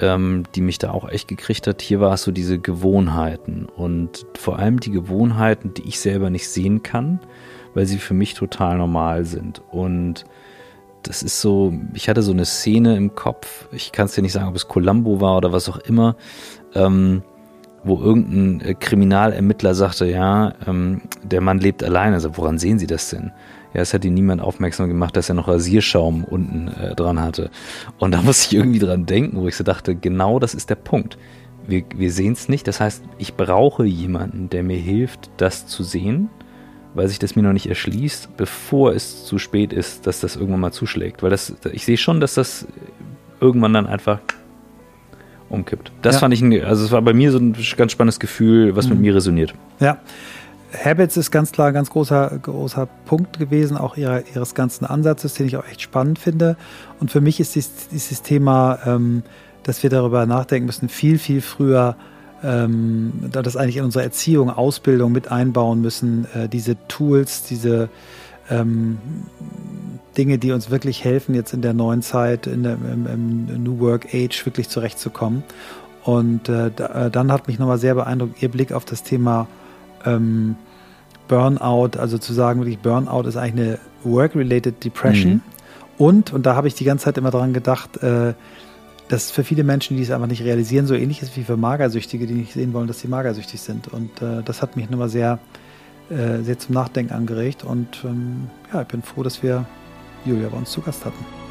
Speaker 2: ähm, die mich da auch echt gekriegt hat. Hier war es so diese Gewohnheiten und vor allem die Gewohnheiten, die ich selber nicht sehen kann, weil sie für mich total normal sind. Und das ist so, ich hatte so eine Szene im Kopf, ich kann es dir nicht sagen, ob es Columbo war oder was auch immer, ähm, wo irgendein äh, Kriminalermittler sagte, ja, ähm, der Mann lebt alleine. Also woran sehen Sie das denn? Ja, es hat ihn niemand aufmerksam gemacht, dass er noch Rasierschaum unten äh, dran hatte. Und da <laughs> muss ich irgendwie dran denken, wo ich so dachte, genau das ist der Punkt. Wir, wir sehen es nicht. Das heißt, ich brauche jemanden, der mir hilft, das zu sehen, weil sich das mir noch nicht erschließt, bevor es zu spät ist, dass das irgendwann mal zuschlägt. Weil das, ich sehe schon, dass das irgendwann dann einfach umkippt. Das ja. fand ich, ein, also es war bei mir so ein ganz spannendes Gefühl, was mhm. mit mir resoniert.
Speaker 1: Ja. Habits ist ganz klar ein ganz großer, großer Punkt gewesen, auch ihrer, ihres ganzen Ansatzes, den ich auch echt spannend finde. Und für mich ist dies, dieses Thema, ähm, dass wir darüber nachdenken müssen, viel, viel früher, ähm, das eigentlich in unserer Erziehung, Ausbildung mit einbauen müssen, äh, diese Tools, diese ähm, Dinge, die uns wirklich helfen, jetzt in der neuen Zeit, in der, im, im New Work Age wirklich zurechtzukommen. Und äh, äh, dann hat mich nochmal sehr beeindruckt Ihr Blick auf das Thema ähm, Burnout, also zu sagen, wirklich Burnout ist eigentlich eine Work-Related Depression. Mhm. Und, und da habe ich die ganze Zeit immer dran gedacht, äh, dass für viele Menschen, die es einfach nicht realisieren, so ähnlich ist wie für Magersüchtige, die nicht sehen wollen, dass sie magersüchtig sind. Und äh, das hat mich nochmal sehr, äh, sehr zum Nachdenken angeregt. Und ähm, ja, ich bin froh, dass wir Julia bei uns zu Gast hatten.